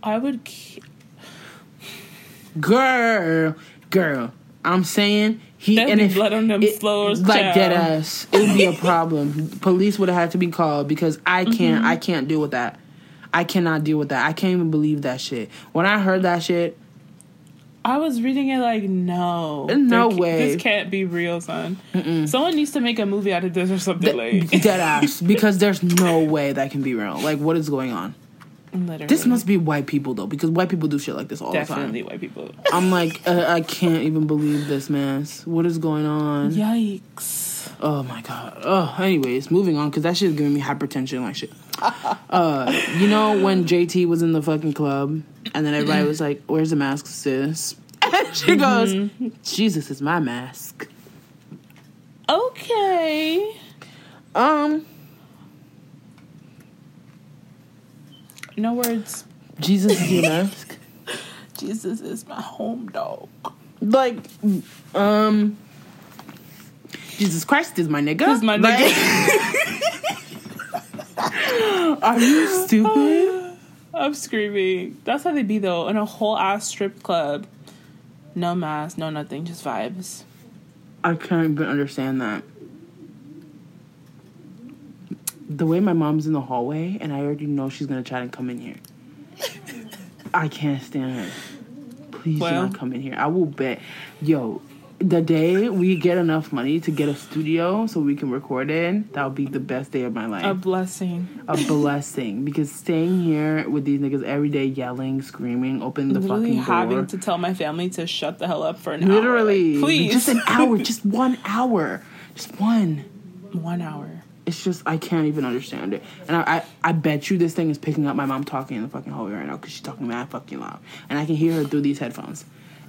I would. Ke- Girl, girl. I'm saying he There'd and if blood on them it- floors, like child. dead ass, it would be a <laughs> problem. Police would have had to be called because I can't. Mm-hmm. I can't deal with that. I cannot deal with that. I can't even believe that shit. When I heard that shit, I was reading it like, no. No There- way. This can't be real, son. Someone needs to make a movie out of this or something like. dead ass, <laughs> because there's no way that can be real. Like, what is going on? Literally. This must be white people though, because white people do shit like this all Definitely the time. Definitely white people. I'm like, uh, I can't even believe this, man. What is going on? Yikes. Oh my god. Oh, anyways, moving on because that shit is giving me hypertension like shit. <laughs> Uh, you know when JT was in the fucking club and then everybody was like, "Where's the mask, sis?" <laughs> And she goes, "Jesus is my mask." Okay. Um, No words. Jesus is your <laughs> mask. Jesus is my home dog. Like, um, Jesus Christ is my nigga. Is my Like- <laughs> Are you stupid? <sighs> I'm screaming. That's how they be though. In a whole ass strip club. No mask, no nothing, just vibes. I can't even understand that. The way my mom's in the hallway, and I already know she's gonna try to come in here. I can't stand her. Please Well. do not come in here. I will bet. Yo, the day we get enough money to get a studio so we can record in, that'll be the best day of my life. A blessing. a blessing because staying here with these niggas every day, yelling, screaming, opening the Literally fucking door. having to tell my family to shut the hell up for an hour. Literally, Like, please. just an hour, just <laughs> one hour, just one. one hour. It's just I can't even understand it, and I I, I bet you this thing is picking up my mom talking in the fucking hallway right now because she's talking mad fucking loud, and I can hear her through these headphones,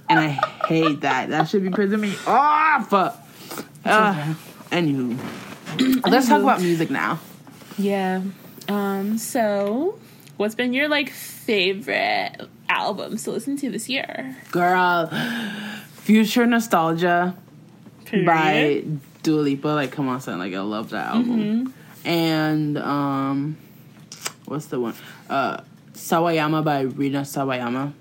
and I hate that. That should be pissing me off. Uh, anywho, <clears throat> let's talk about music now. Yeah. Um, so what's been your like favorite albums to listen to this year? Girl, Future Nostalgia. Period. by Dua Lipa. Like, come on, son. Like, I love that album. And um, what's the one? Uh, Sawayama by Rina Sawayama.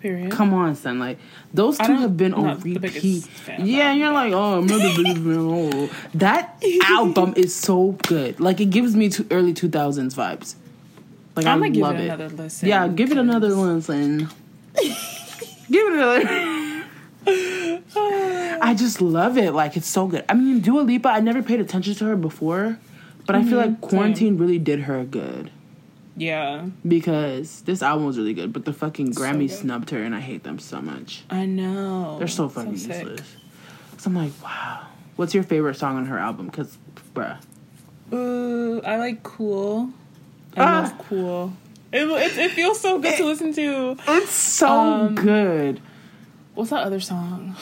Period. Come on, son. Like, those two have been on repeat. biggest fan of Yeah, and you're like, oh, I'm not the biggest fan. Oh. <laughs> That album is so good. Like, it gives me two, early 2000s vibes. Like, I'm I gonna give love it it. another listen. Yeah, give it another listen. <laughs> give it another. I just love it. Like it's so good. I mean, Dua Lipa. I never paid attention to her before, but I feel like quarantine really did her good Yeah, because this album was really good. But the fucking Grammy good. snubbed her, and I hate them so much. I know. They're so fucking sick. useless. So I'm like, wow. What's your favorite song on her album? Because, bruh. Ooh, I like Cool. I Ah. love Cool. It, it, it feels so good to listen to. It's so Um, good. What's that other song?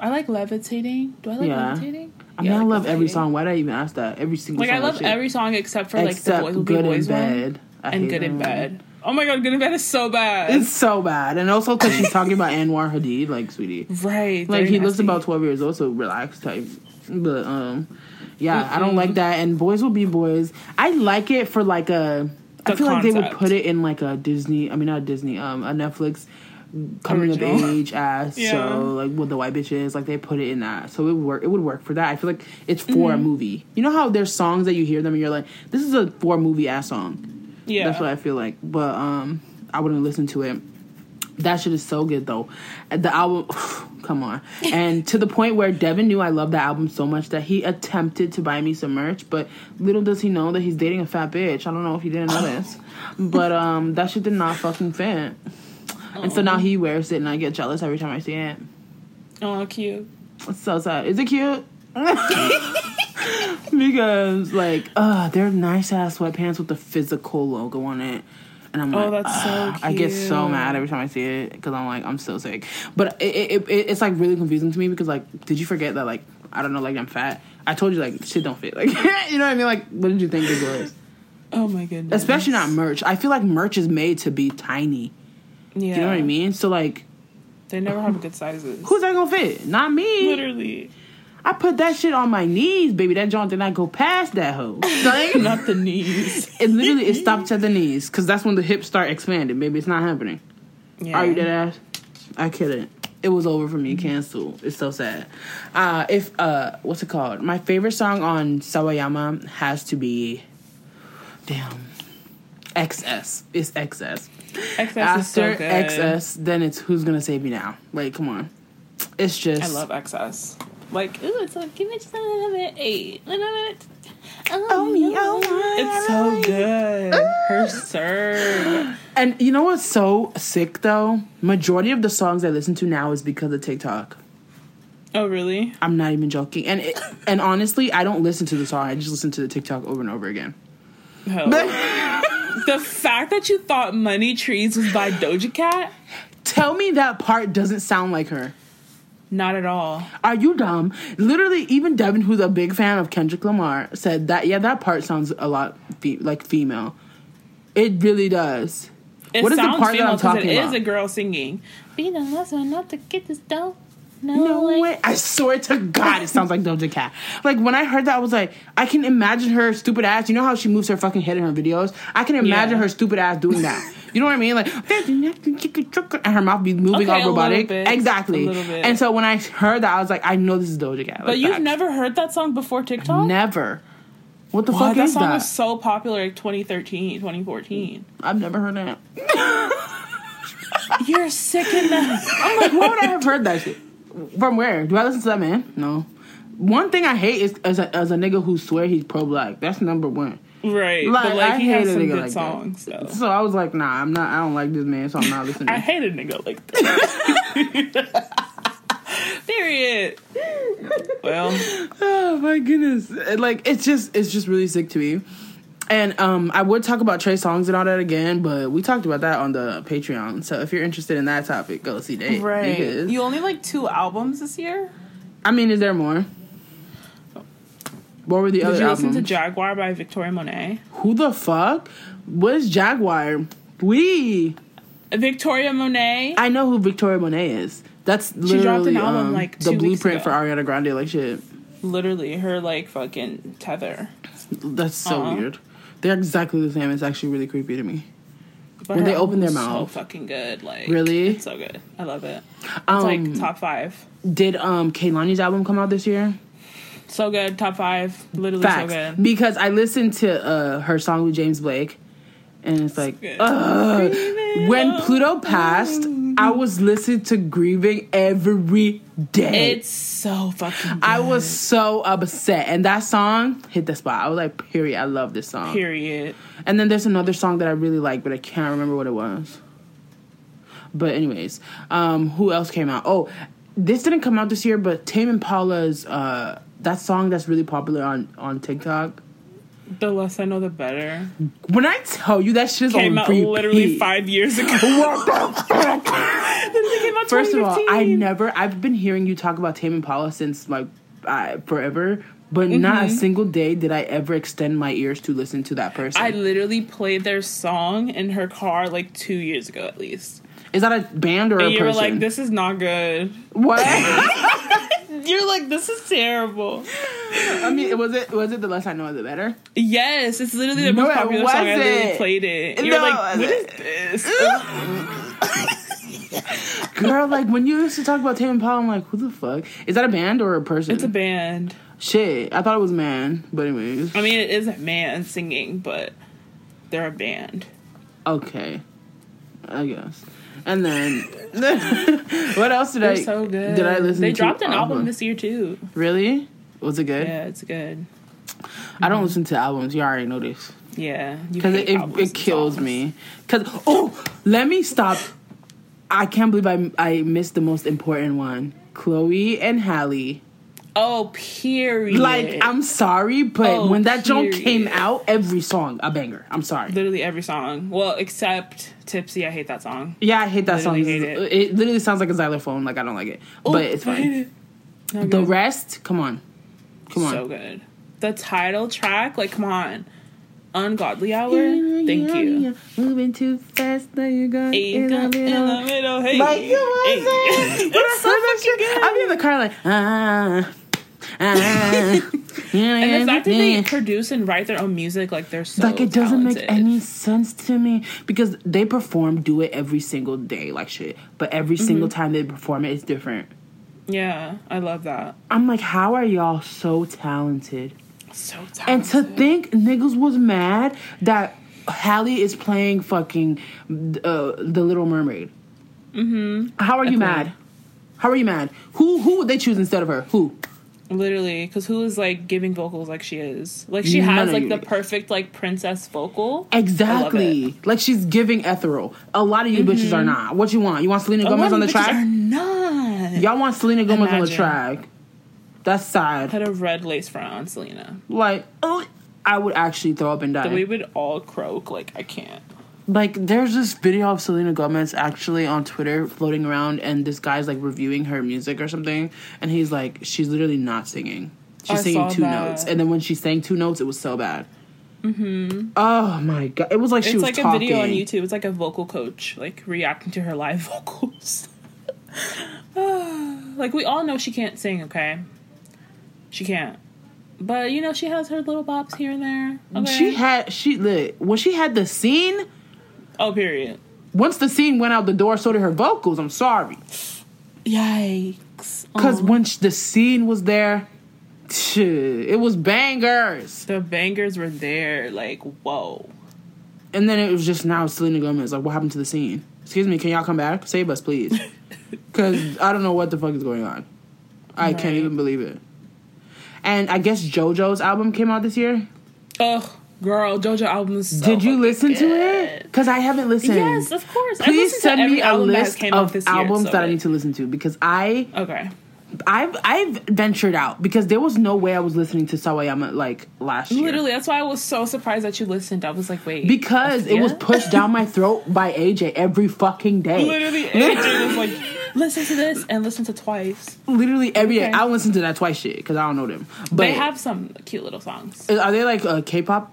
I like Levitating. Do I like Yeah. Levitating? I mean, Yeah, I like love every song. Why did I even ask that? Every single Like song. Like, I love every song except for like the Except Boys Will Be Good in Boys one Bed. And Good in. Bed. Oh my god, Good in Bed is so bad. It's so bad, and also because she's talking about <laughs> Anwar Hadid, like sweetie, right. like he looks about twelve years old, so relax type. But um, yeah, I don't like that. And boys will be boys. I like it for like a. I The feel like they would put it in like a Disney. I mean, not Disney. Um, a Netflix coming Original. of age ass <laughs> Yeah. show, like with the white bitches. Like they put it in that, so it would work. It would work for that. I feel like it's for Mm-hmm. a movie. You know how there's songs that you hear them and you're like, this is a for movie ass song. Yeah. That's what I feel like. But um I wouldn't listen to it. That shit is so good though. The album <sighs> come on. <laughs> And to the point where Devin knew I loved the album so much that he attempted to buy me some merch, but little does he know that he's dating a fat bitch. I don't know if you didn't know this. <laughs> But um that shit did not fucking fit. And so now he wears it and I get jealous every time I see it. oh, cute. It's so sad. Is it cute? <laughs> because like, uh, they're nice ass sweatpants with the physical logo on it. And I'm Oh, like, that's so "Ugh." I get so mad every time I see it because I'm like, I'm so sick. But it, it, it, it's like really confusing to me because like, did you forget that like I don't know, like I'm fat. I told you like shit don't fit. <laughs> Like you know what I mean? Like what did you think it was? Oh my goodness. Especially not merch. I feel like merch is made to be tiny. Yeah. You know what I mean? So like, They never have good sizes. <laughs> who's that gonna fit? Not me. Literally. I put that shit on my knees, baby. That joint did not go past that hoe. <laughs> Like, Not the knees. it literally it stops at the knees because that's when the hips start expanding. Baby, it's not happening. Yeah. Are you dead ass? I couldn't. It was over for me. Cancelled. It's so sad. Uh, if uh, what's it called? My favorite song on Sawayama has to be, damn, XS. It's XS. XS is so After good. XS, then it's Who's Gonna Save Me Now. Like, come on. It's just. I love XS. Like, ooh, it's like, give me just a little bit. Eight. Little bit. Oh, me, oh, my. It's so good. Ah. Her serve. And you know what's so sick though? Majority of the songs I listen to now is because of TikTok. Oh, really? I'm not even joking. And it, and honestly, I don't listen to the song. I just listen to the TikTok over and over again. Hell. <laughs> the fact that you thought Money Trees was by Doja Cat? Tell me that part doesn't sound like her. Not at all. Are you dumb? Literally, even Devin, who's a big fan of Kendrick Lamar, said that yeah, that part sounds a lot fe- like female. It really does. It What is the sounds part that I'm female 'cause talking it is about? a girl singing. Be the last one not to get this dough. No, No way. way. I swear to God, it sounds like Doja Cat. Like when I heard that, I was like, I can imagine her stupid ass. You know how she moves her fucking head in her videos? I can imagine Yeah. her stupid ass doing that. You know what I mean? Like, <laughs> and her mouth be moving Okay, all robotic. bit. Exactly. And so when I heard that, I was like, I know this is Doja Cat. But you've facts. never heard that song before TikTok? never. What the fuck that is song that? was so popular like 2013, 2014. I've never heard that. <laughs> You're sick in the I'm like, why would I have heard that shit? From where? Do I listen to that man? No. One thing I hate is as a, as a nigga who swear he's pro black. That's number one. Right. Like, but like I he hate has a some nigga good like songs that. though. So I was like, nah, I'm not. I don't like this man, so I'm not listening. I hate a nigga like that. <laughs> Period. <laughs> Well, oh my goodness! Like it's just it's just really sick to me. And um, I would talk about Trey Songz and all that again, but we talked about that on the Patreon. So if you're interested in that topic, go see that. right. Because, You only like two albums this year? I mean, is there more? What were the Did other you albums? listen to Jaguar by Victoria Monet? Who the fuck? What is Jaguar? We. Victoria Monet. I know who Victoria Monet is. That's literally dropped an album, um, like, the blueprint for Ariana Grande. Like shit. Literally, her like fucking tether. That's so Uh-huh. weird. They're exactly the same. It's actually really creepy to me. But When they open their mouth. so fucking good. Like Really? it's so good. I love it. It's Um, like top five. Did um Kehlani's album come out this year? So good. Top five. Literally Facts. so good. Because I listened to uh, her song with James Blake, and it's like, ugh. When Pluto passed, I was listening to Grieving every day. It's so fucking. Good. I was so upset, and that song hit the spot. I was like, "Period, I love this song." Period. And then there's another song that I really like, but I can't remember what it was. But anyways, um, who else came out? Oh, this didn't come out this year, but Tame Impala's uh, that song that's really popular on on TikTok. The less I know, the better. When I tell you that shit's Came out repeat. literally five years ago. <laughs> What the fuck? <laughs> Came out First of all, I never. I've been hearing you talk about Tame Impala since like uh, forever, but not a Mm-hmm. single day did I ever extend my ears to listen to that person. I literally played their song in her car like two years ago at least. Is that a band or a you person? were like, "This is not good." what? <laughs> You're like, "This is terrible." I mean, was it was it the less I know, of the better? Yes, it's literally the No, most popular song. I literally wasn't. played it. You're No, like, it "What is this?" <laughs> Girl, like when you used to talk about Tame Impala, I'm like, who the fuck? Is that a band or a person? It's a band. Shit, I thought it was man, but anyways, I mean, it is a man singing, but they're a band. okay, I guess. And then, <laughs> what else did They're I? so good. Did I listen? To They dropped an off album this year too. Really? Was it good? Yeah, it's good. I don't listen to albums. You already know this Yeah, because it, it, it kills songs. me. Because oh, let me stop. I can't believe I I missed the most important one. Chloe and Halle. Oh, period. Like, I'm sorry, but Oh, when that period. came out, every song a banger. I'm sorry. literally every song. Well, except Tipsy. I hate that song. yeah, I hate that Literally song. hate it. it. literally sounds like a xylophone. Like I don't like it, Oh, but it's fine. it. The good. rest, come on, come on. So good. The title track, like, come on. Ungodly Hour. Thank Yeah, you. yeah. Moving too fast, now you're going Hey, in the in the middle. Hey. Like you know <laughs> what I'm saying? It's so fucking good. I'm in the car like ah. And the fact that they <laughs> produce and write their own music, like they're so like it doesn't make any sense to me because they perform do it every single day like shit but every Mm-hmm. single time they perform it it's different Yeah, I love that. i'm like how are y'all so talented So talented. and to think niggas was mad that Halle is playing fucking uh, the Little Mermaid. Mm-hmm. How are you mad? How are you mad? Who who would they choose instead of her? Who? Literally, because who is like giving vocals like she is? Like she None has like you the perfect like princess vocal. Exactly. Like she's giving ethereal. A lot of you bitches are not. What you want? You want Selena Mm-hmm. Gomez on the track? Are not. Y'all want Selena Gomez on the track? That's sad. Had a red lace front on Selena. Like, oh, I would actually throw up and die. We would all croak. Like I can't. Like there's this video of Selena Gomez actually on Twitter floating around and this guy's like reviewing her music or something and he's like she's literally not singing. She's I singing two that. notes and then when she sang two notes it was so bad. Mm-hmm. Oh my god. It was like she was talking. it's was like talking. a video on YouTube. It's like a vocal coach like reacting to her live <laughs> vocals. <sighs> like we all know she can't sing. Okay, she can't. But you know she has her little bops here and there. Okay? She had she lit when she had the scene oh period. once the scene went out the door so did her vocals. I'm sorry. Yikes. Cuz Aw. Um, when the scene was there it was bangers. the bangers were there. Like whoa. And then it was just now Selena Gomez. Like, what happened to the scene? Excuse me, can y'all come back? Save us, please. <laughs> Because I don't know what the fuck is going on. I can't even believe it. And I guess JoJo's album came out this year. Ugh, girl, JoJo album is so Did you listen to it? Because I haven't listened. Yes, of course. Please send me a list of year. albums so that I need to listen to because I Okay. I've I've ventured out because there was no way I was listening to Sawayama like last year. Literally, that's why I was so surprised that you listened. I was like, wait. Because it was pushed down my throat by AJ every fucking day. Literally, AJ was like, listen to this and listen to twice. Literally every day. Okay. I listen to that twice shit because I don't know them. But they have some cute little songs. are they like uh, K-pop?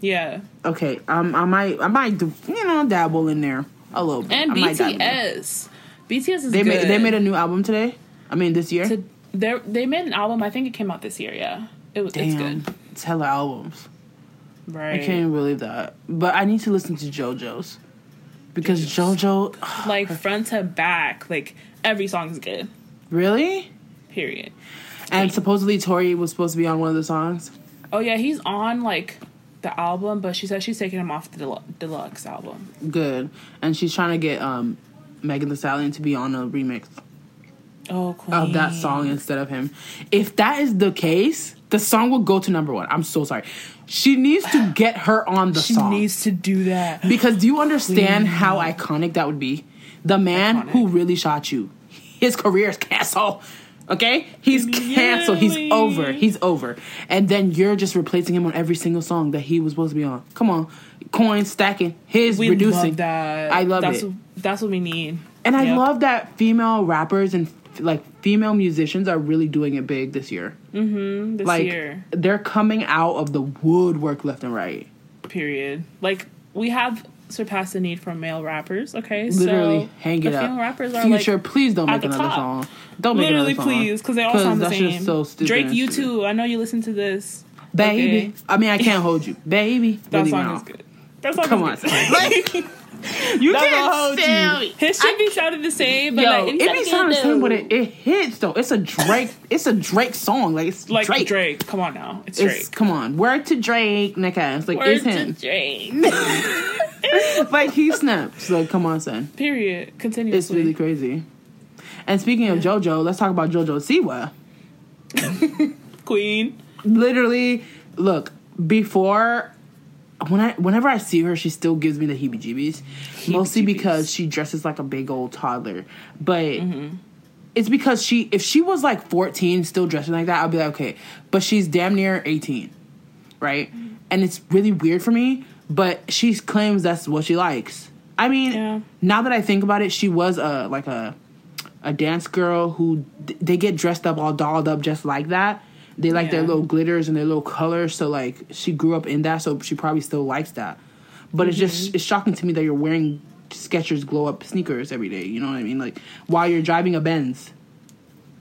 Yeah. Okay, um, I might I might do, you know dabble in there a little bit. And I might dabble in there. BTS. BTS is They good. made they made a new album today. I mean this year. To, they they made an album. I think it came out this year. Yeah. It was. It's Damn, good. it's hella albums. Right. I can't even believe that. But I need to listen to JoJo's because JoJo Like front to back, like every song is good. really. Period. And supposedly Tory was supposed to be on one of the songs. Oh yeah, he's on like the album, but she said she's taking him off the del- deluxe album. Good, and she's trying to get um Megan Thee Stallion to be on a remix Oh, queen. of that song instead of him. If that is the case, the song will go to number one. I'm so sorry. She needs to <sighs> get her on the She song. She needs to do that. because do you understand how iconic that would be? The man Iconic. who really shot you, his career is canceled. Okay, he's canceled. He's over. He's over. And then you're just replacing him on every single song that he was supposed to be on. Come on, coins stacking, his We reducing. love that. I love that's it. What, that's what we need. And I love that female rappers and like female musicians are really doing it big this year. Mm-hmm. This Like year. they're coming out of the woodwork left and right. Period. Like we have surpassed the need for male rappers. Okay, Literally, so hang it the up. female rappers are Future, like please don't make another top. song. Don't make literally, another song. please, because they all sound the that's same. so stupid Drake, you too. I know you listen to this, baby. Okay. I mean, I can't hold you, <laughs> baby. That Really song wrong. is good. That song Come on, is good. like <laughs> <laughs> you That can't hold tell you. His should be sounding the same, but Yo, like it be sounding the same, but it, it hits though. It's a Drake. <laughs> it's a Drake song. Like it's like Drake. Drake. Come on now, it's, It's Drake. come on. Word to Drake, nigga. It's like Word it's to him. Drake. <laughs> like he snaps. Like come on, son. Period. Continue. It's really crazy. And speaking of JoJo, let's talk about JoJo Siwa. Queen. Literally, look before. When I, whenever I see her, she still gives me the heebie-jeebies. Mostly because she dresses like a big old toddler. But mm-hmm. it's because she, if she was like 14, still dressing like that, I'd be like, okay. But she's damn near 18, right? Mm-hmm. And it's really weird for me. But she claims that's what she likes. I mean, Yeah. now that I think about it, she was a like a a dance girl who they get dressed up all dolled up just like that. They like their little glitters and their little colors. So like she grew up in that, so she probably still likes that. But it's Mm-hmm. just it's shocking to me that you're wearing Skechers glow up sneakers every day. You know what I mean? Like while you're driving a Benz.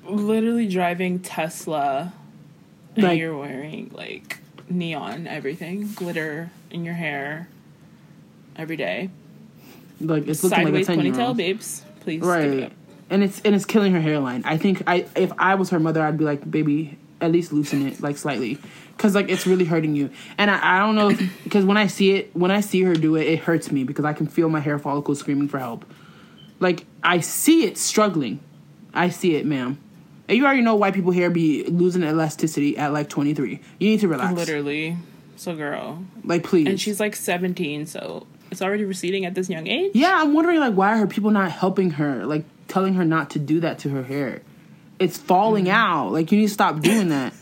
Literally driving Tesla, and you're wearing like neon everything, glitter in your hair every day. Like it's looking Sideways like a 10 ponytail, babes. Please, right and it's and it's killing her hairline i think i if i was her mother i'd be like baby at least loosen it like slightly because like it's really hurting you and i, I don't know because <coughs> when i see it when i see her do it it hurts me because i can feel my hair follicles screaming for help like i see it struggling i see it ma'am and you already know white people hair be losing elasticity at like 23 you need to relax Literally. So, girl. like please And she's like 17, so it's already receding at this young age. Yeah, I'm wondering like why are people not helping her, like telling her not to do that to her hair? It's falling Mm. out. Like you need to stop doing that.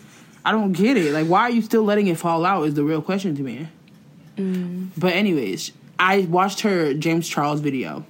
I don't get it. Like why are you still letting it fall out is the real question to me. Mm. But anyways, I watched her James Charles video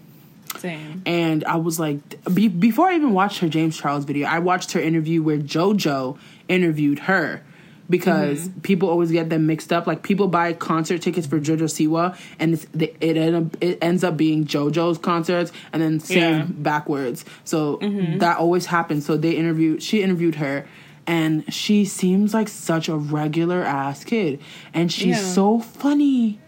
Same. and I was like be, before I even watched her James Charles video, I watched her interview where JoJo interviewed her because Mm-hmm. people always get them mixed up. Like people buy concert tickets for JoJo Siwa, and it's, it end up it ends up being JoJo's concerts, and then same Yeah. Mm-hmm. backwards. So that always happens. So they interviewed. She interviewed her. And she seems like such a regular ass kid, and she's Yeah. Mm-hmm. so funny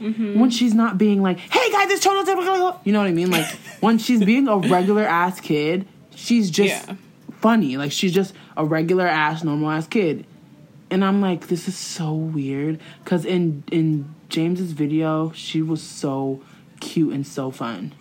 when she's not being like, "Hey guys, it's Chono," you know what I mean? Like <laughs> when she's being a regular ass kid, she's just Yeah. funny. Like she's just a regular ass, normal ass kid. And I'm like, this is so weird because in in James's video, she was so cute and so fun.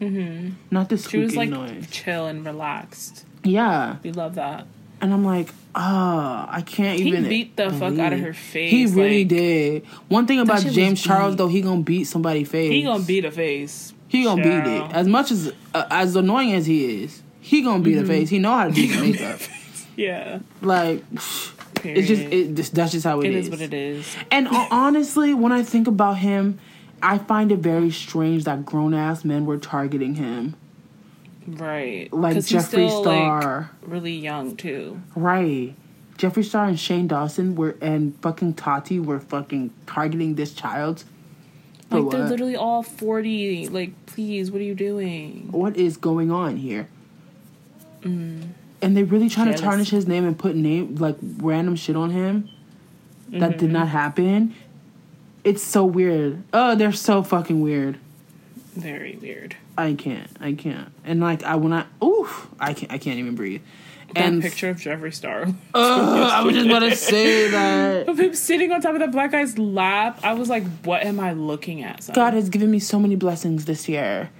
Mm-hmm. Not the She was like noise. chill and relaxed. Yeah, We love that. and I'm like, oh, I can't He even. beat the fuck out of her face, He really like- did. One thing about James Charles though, he gonna beat somebody's face. He gonna beat a face. He gonna beat Child. it. As much as uh, as annoying as he is, he gonna beat Mm-hmm. the face. He know how to do makeup. Yeah. Like it's just Period. it, just- that's just how It is. is what it is. And <laughs> honestly, when I think about him, I find it very strange that grown ass men were targeting him, Right. Like Jeffree still, like, Star, really young too. right? Jeffree Star and Shane Dawson were and fucking Tati were fucking targeting this child. Like they're literally all forty. Like, please, what are you doing? what is going on here? Mm. And they really trying to tarnish his name and put name like random shit on him that did mm-hmm. not happen. It's so weird. Oh, they're so fucking weird. Very weird. I can't. I can't. And like I when I oof, I can't. I can't even breathe. That and picture of Jeffree Star. Ugh, I was just about to say that. <laughs> of him sitting on top of that black guy's lap, I was like, "What am I looking at?" son? God has given me so many blessings this year.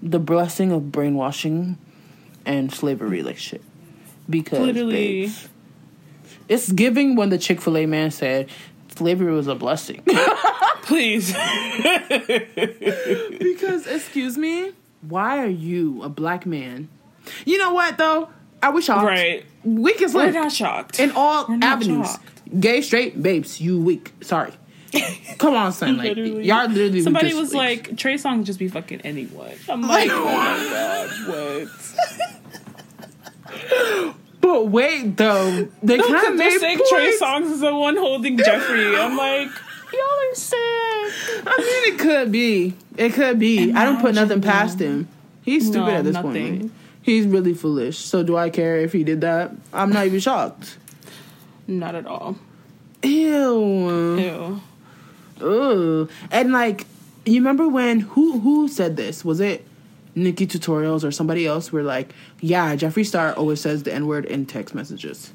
The blessing of brainwashing and slavery, like shit. Because Literally. babes, it's giving when the Chick Fil A man said slavery was a blessing. <laughs> please. <laughs> because excuse me, why are you a black man? You know what though? I wish I right. weak as We're link not shocked. in all avenues. shocked. Gay, straight, babes, you weak. Sorry. <laughs> Come on, son. Like Literally. y'all literally Somebody as was freaks. like, Trey Song just be fucking anyone. I'm like, oh my god, what? <laughs> But wait, though, they kind of Because made they're saying points. Trey Songz is the one holding <laughs> Jeffree. I'm like, Y'all are sad. I mean, it could be. It could be. I don't put nothing Imagine, past him. He's stupid No, at this nothing. point. Like, he's really foolish. So do I care if he did that? I'm not even shocked. not at all. Ew. Ew. Ugh. And like, you remember when who who said this? Was it NikkieTutorials or somebody else? Were like, yeah, Jeffree Star always says the N word in text messages.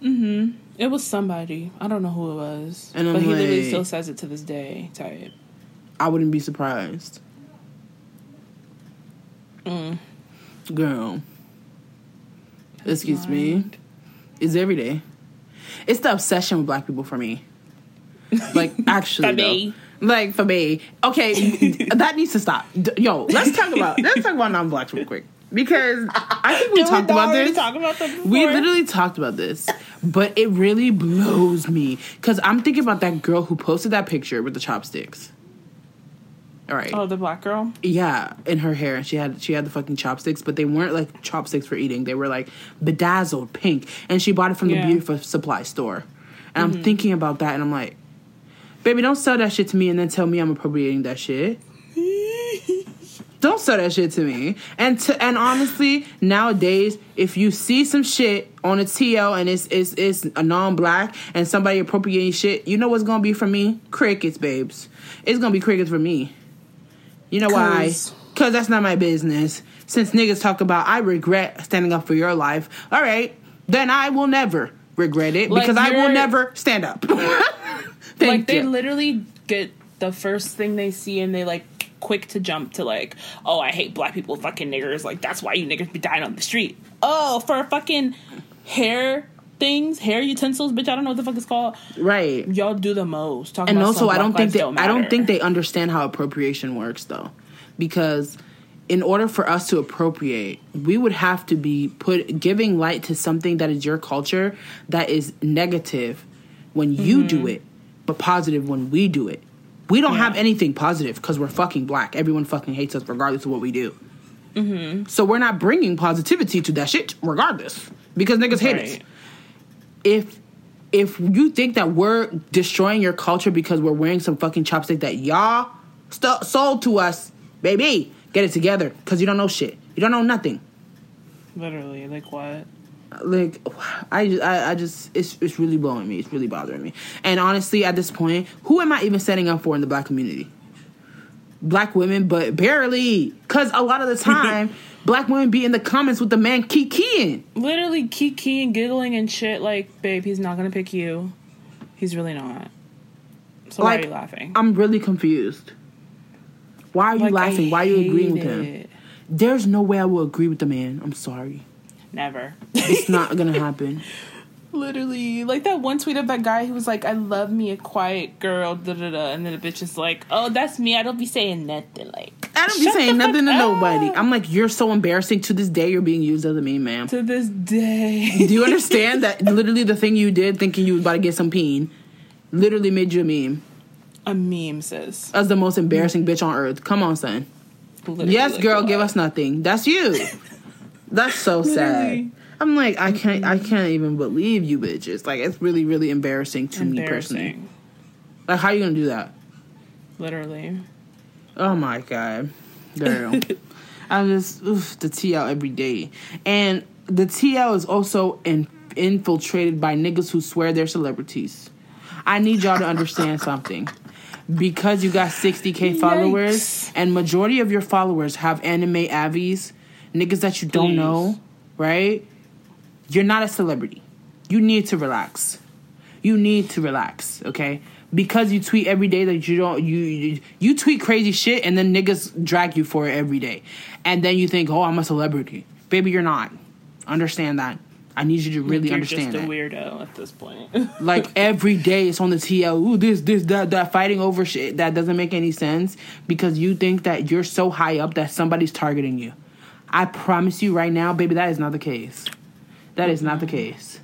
Hmm It was somebody. I don't know who it was. And I'm but he literally still says it to this day. Type. I wouldn't be surprised. Mm. Girl. Excuse me. It's every day. It's the obsession with black people for me. Like <laughs> actually, For though. me. like for me. Okay, <laughs> that needs to stop. Yo, let's talk about <laughs> let's talk about non-blacks real quick because I think we Did talked about this. Talk about We literally talked about this, but it really blows me because I'm thinking about that girl who posted that picture with the chopsticks. All right. Oh, the black girl. Yeah, in her hair, she had she had the fucking chopsticks, but they weren't like chopsticks for eating. They were like bedazzled pink, and she bought it from Yeah. the beautiful supply store. And I'm mm-hmm. thinking about that, and I'm like, baby, don't sell that shit to me, and then tell me I'm appropriating that shit. <laughs> don't sell that shit to me. And to, and honestly, nowadays, if you see some shit on a TL and it's it's it's a non-black and somebody appropriating shit, you know what's gonna be for me? Crickets, babes. It's gonna be crickets for me. You know why? 'Cause- Because that's not my business. Since niggas talk about, I regret standing up for your life. All right, then I will never regret it Like, because I will never stand up. <laughs> Thank like they you. literally get the first thing they see and they like quick to jump to like, oh, I hate black people, fucking niggers. Like that's why you niggers be dying on the street. Oh, for fucking hair things, hair utensils, bitch. I don't know what the fuck it's called. right. Y'all do the most. Talking and also I don't think they I don't think they understand how appropriation works though, because in order for us to appropriate, we would have to be put giving light to something that is your culture that is negative when you Mm-hmm. do it, but positive when we do it. We don't Yeah. have anything positive because we're fucking black. Everyone fucking hates us regardless of what we do. Mm-hmm. So we're not bringing positivity to that shit regardless because niggas hate us if if you think that we're destroying your culture because we're wearing some fucking chopstick that y'all st- sold to us, baby, get it together because you don't know shit. You don't know nothing. Literally, like what? Like, I just, I, I just, it's, it's really blowing me. It's really bothering me. And honestly, at this point, who am I even setting up for in the black community? Black women, but barely, because a lot of the <laughs> time, black women be in the comments with the man kikiing. Literally, kiki and giggling and shit. Like, babe, he's not gonna pick you. He's really not. So why are you laughing? I'm really confused. Why are you Like, laughing? Why are you agreeing with him? There's no way I will agree with the man. I'm sorry. Never. It's <laughs> not gonna happen. Literally, like that one tweet of that guy who was like, "I love me a quiet girl," da da da, and then the bitch is like, "Oh, that's me. I don't be saying nothing." Like, I don't be saying nothing to fuck nobody. I'm like, you're so embarrassing. To this day, you're being used as a meme, ma'am. To this day, Do you understand <laughs> that literally the thing you did thinking you was about to get some peen literally made you a meme? a meme, sis. As the most embarrassing bitch on earth. Come on, son. Literally, Yes, like, girl, give us nothing. That's you. <laughs> That's so sad. I'm like, I can't I can't even believe you bitches. Like it's really, really embarrassing to me personally. Like how are you gonna do that? Literally, Oh my god, girl. <laughs> I just oof, the TL every day, and the TL is also in, infiltrated by niggas who swear they're celebrities. I need y'all to understand something. Because you got 60k followers, and majority of your followers have anime avies, niggas that you don't Please. know, right? You're not a celebrity. You need to relax. You need to relax, okay? Because you tweet every day that you don't you you, you tweet crazy shit and then niggas drag you for it every day. And then you think, "Oh, I'm a celebrity." Baby, you're not. Understand that. I need you to really you're understand just a that. weirdo at this point. <laughs> Like every day it's on the TL. Ooh, this, this, that, that, fighting over shit that doesn't make any sense because you think that you're so high up that somebody's targeting you. I promise you right now, baby, that is not the case. That is not the case.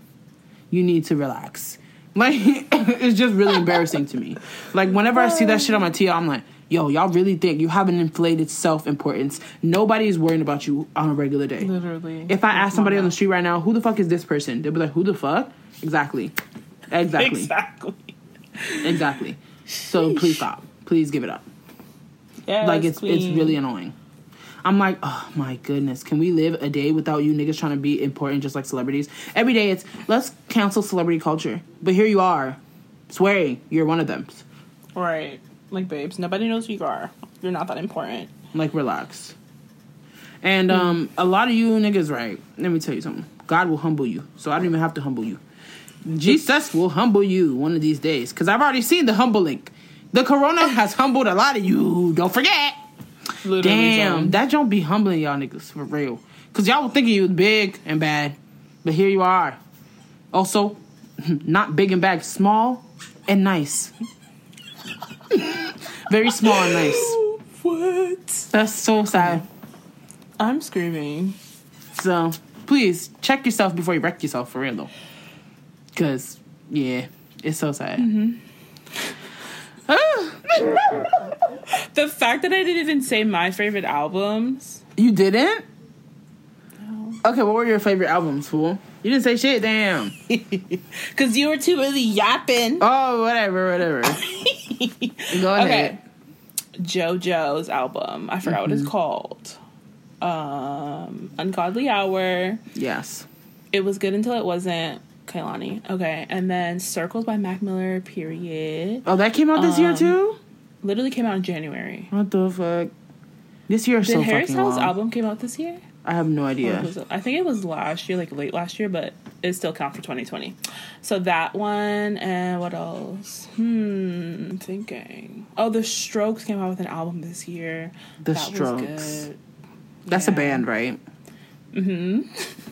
You need to relax. Like <laughs> it's just really embarrassing to me. Like whenever I see that shit on my TL, I'm like, yo, y'all really think you have an inflated self importance. Nobody is worrying about you on a regular day. Literally. If I ask somebody on the street right now, who the fuck is this person? They'll be like, who the fuck? Exactly. Exactly. exactly. Exactly. So please stop. Please give it up. Yes, like it's it's really annoying. I'm like, oh my goodness, can we live a day without you niggas trying to be important just like celebrities? Every day it's let's cancel celebrity culture. But here you are, swearing you're one of them. right. Like, babes, nobody knows who you are. You're not that important. Like relax. And um a lot of you niggas, right? Let me tell you something. God will humble you. So I don't even have to humble you. Jesus will humble you one of these days. Cause I've already seen the humbling. The corona has humbled a lot of you. Don't forget. Literally, Damn, Jen. that don't be humbling y'all niggas for real. Cause y'all were thinking you was big and bad, but here you are. Also, <laughs> not big and bad, small and nice. <laughs> Very small and nice. What? That's so sad. I'm screaming. So please check yourself before you wreck yourself for real though. Cause yeah, it's so sad. Ah, <laughs> The fact that I didn't even say my favorite albums. You didn't? Okay, what were your favorite albums, fool? You didn't say shit, damn. <laughs> Because you were too busy yapping. Oh, whatever, whatever. <laughs> Go ahead. Okay. JoJo's album. I forgot what it's Mm-hmm. called. Um, Ungodly Hour. Yes. It was good until it wasn't. Kehlani. Okay. And then Circles by Mac Miller, period. Oh, that came out this year Um, too? Literally came out in January. What the fuck? This year is Did so Harry fucking Styles' long. album came out this year? I have no idea. it- I think it was last year, like late last year, but it still counts for 2020. So that one, and what else? Hmm, thinking. Oh, The Strokes came out with an album this year. The That Strokes. That's a band, right? Mm-hmm. <laughs>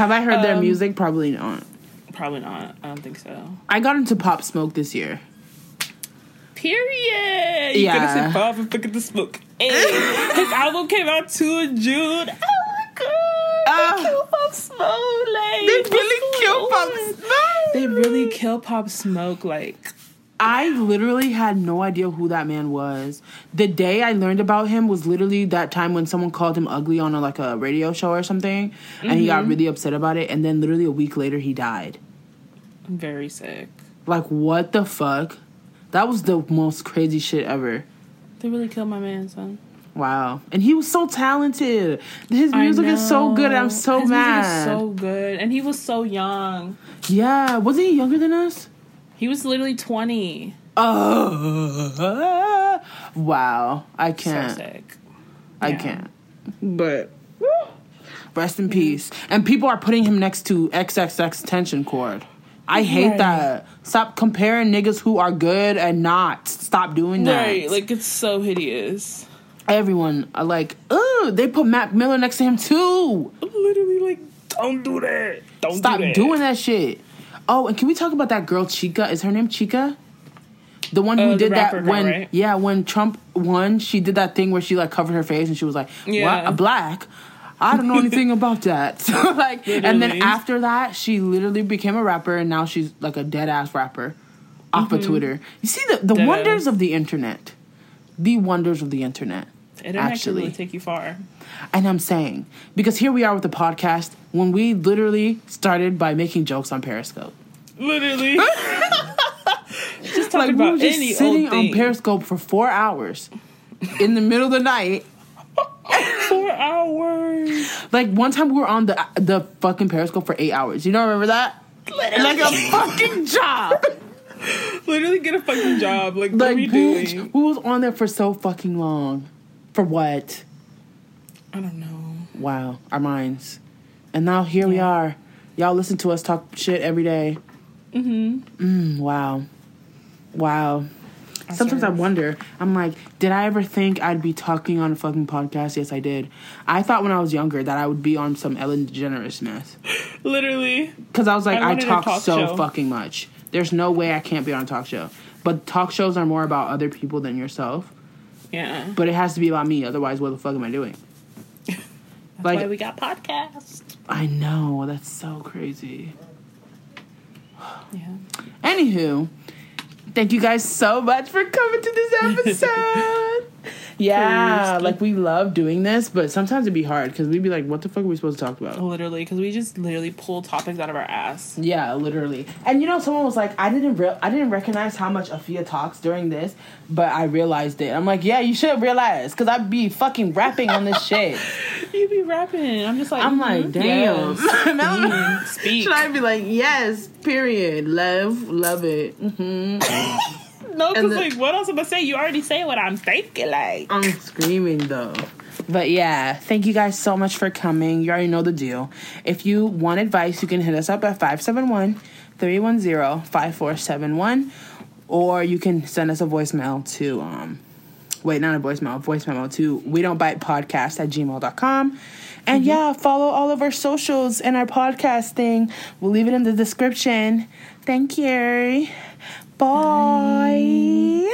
have I heard their Um, music? Probably not. Probably not. I don't think so. I got into Pop Smoke this year. Period. You Yeah. could have said Bob and Pick Up the Smoke. Hey, his <laughs> album came out too in June. Oh my god. Ah. they kill Pop Smoke. Like, They really kill Pop? Smoke. They really kill Pop Smoke. Like, I literally had no idea who that man was. The day I learned about him was literally that time when someone called him ugly on a, like a radio show or something, and he Mm-hmm. got really upset about it. And then literally a week later, he died. very sick. Like what the fuck? That was the most crazy shit ever. They really killed my man, son. Wow. And he was so talented. His music is so good. I'm so His mad. Music is so good, and he was so young. yeah. Wasn't he younger than us? He was literally twenty. Oh. Wow. I can't. So sick. I Yeah. can't. But rest in peace. And people are putting him next to XXXTentacion Cord. I hate Right. that. Stop comparing niggas who are good and not. Stop doing that. Right, like it's so hideous. Everyone are like, ooh, they put Mac Miller next to him too. Literally, like, don't do that. Don't Stop do that. doing that shit. Oh, and can we talk about that girl Chika? Is her name Chika? The one who Uh, did that girl, when right? yeah, when Trump won, she did that thing where she like covered her face and she was like, Yeah. "What? A black? I don't know anything about that." <laughs> So like, and then after that, she literally became a rapper, and now she's like a dead ass rapper off of Twitter. You see the the Mm-hmm. Dead wonders ass. of the internet, the wonders of the internet. Internet can actually. really take you far. And I'm saying, because here we are with the podcast when we literally started by making jokes on Periscope. Literally. <laughs> just Like talking we about were just any sitting old on. Periscope for four hours in the middle of the night. Four hours. Like one time we were on the the fucking Periscope for eight hours. You don't remember that? Like a fucking job. <laughs> Literally get a fucking job. Like, what Like are we bitch, doing? we was on there for so fucking long. For what? I don't know. Wow, our minds. And now here we are. Y'all listen to us talk shit every day. Mm-hmm. Mm, wow. Wow. Sometimes I wonder, I'm like, did I ever think I'd be talking on a fucking podcast? Yes, I did. I thought when I was younger that I would be on some Ellen DeGeneres mess. <laughs> Literally. Because I was like, I I, talk, talk so show. fucking much. There's no way I can't be on a talk show. But talk shows are more about other people than yourself. Yeah. But it has to be about me. Otherwise, what the fuck am I doing? <laughs> That's like- why we got podcasts. I know. That's so crazy. Yeah. Anywho, thank you guys so much for coming to this <laughs> episode. <laughs> yeah, Perisky. like we love doing this, but sometimes it'd be hard because we'd be like, what the fuck are we supposed to talk about? Literally, because we just literally pull topics out of our ass. Yeah, literally. And you know, someone was like, I didn't real, I didn't recognize how much Afia talks during this, but I realized it. I'm like, yeah, you should realize because I'd be fucking rapping on this shit. <laughs> You be rapping. I'm just like, I'm like, mhm, damn. yes. <laughs> Speak. Should I be like, yes, period, love, love it. hmm No, because like, what else am I say? You already say what I'm thinking. Like, I'm screaming though. But yeah, thank you guys so much for coming. You already know the deal. If you want advice, you can hit us up at 571 310 5471. Or you can send us a voicemail to, um, wait, not a voicemail, a voice memo to we don't bite podcast at gmail.com. And yeah, follow all of our socials and our podcast thing. We'll leave it in the description. Thank you. Bye.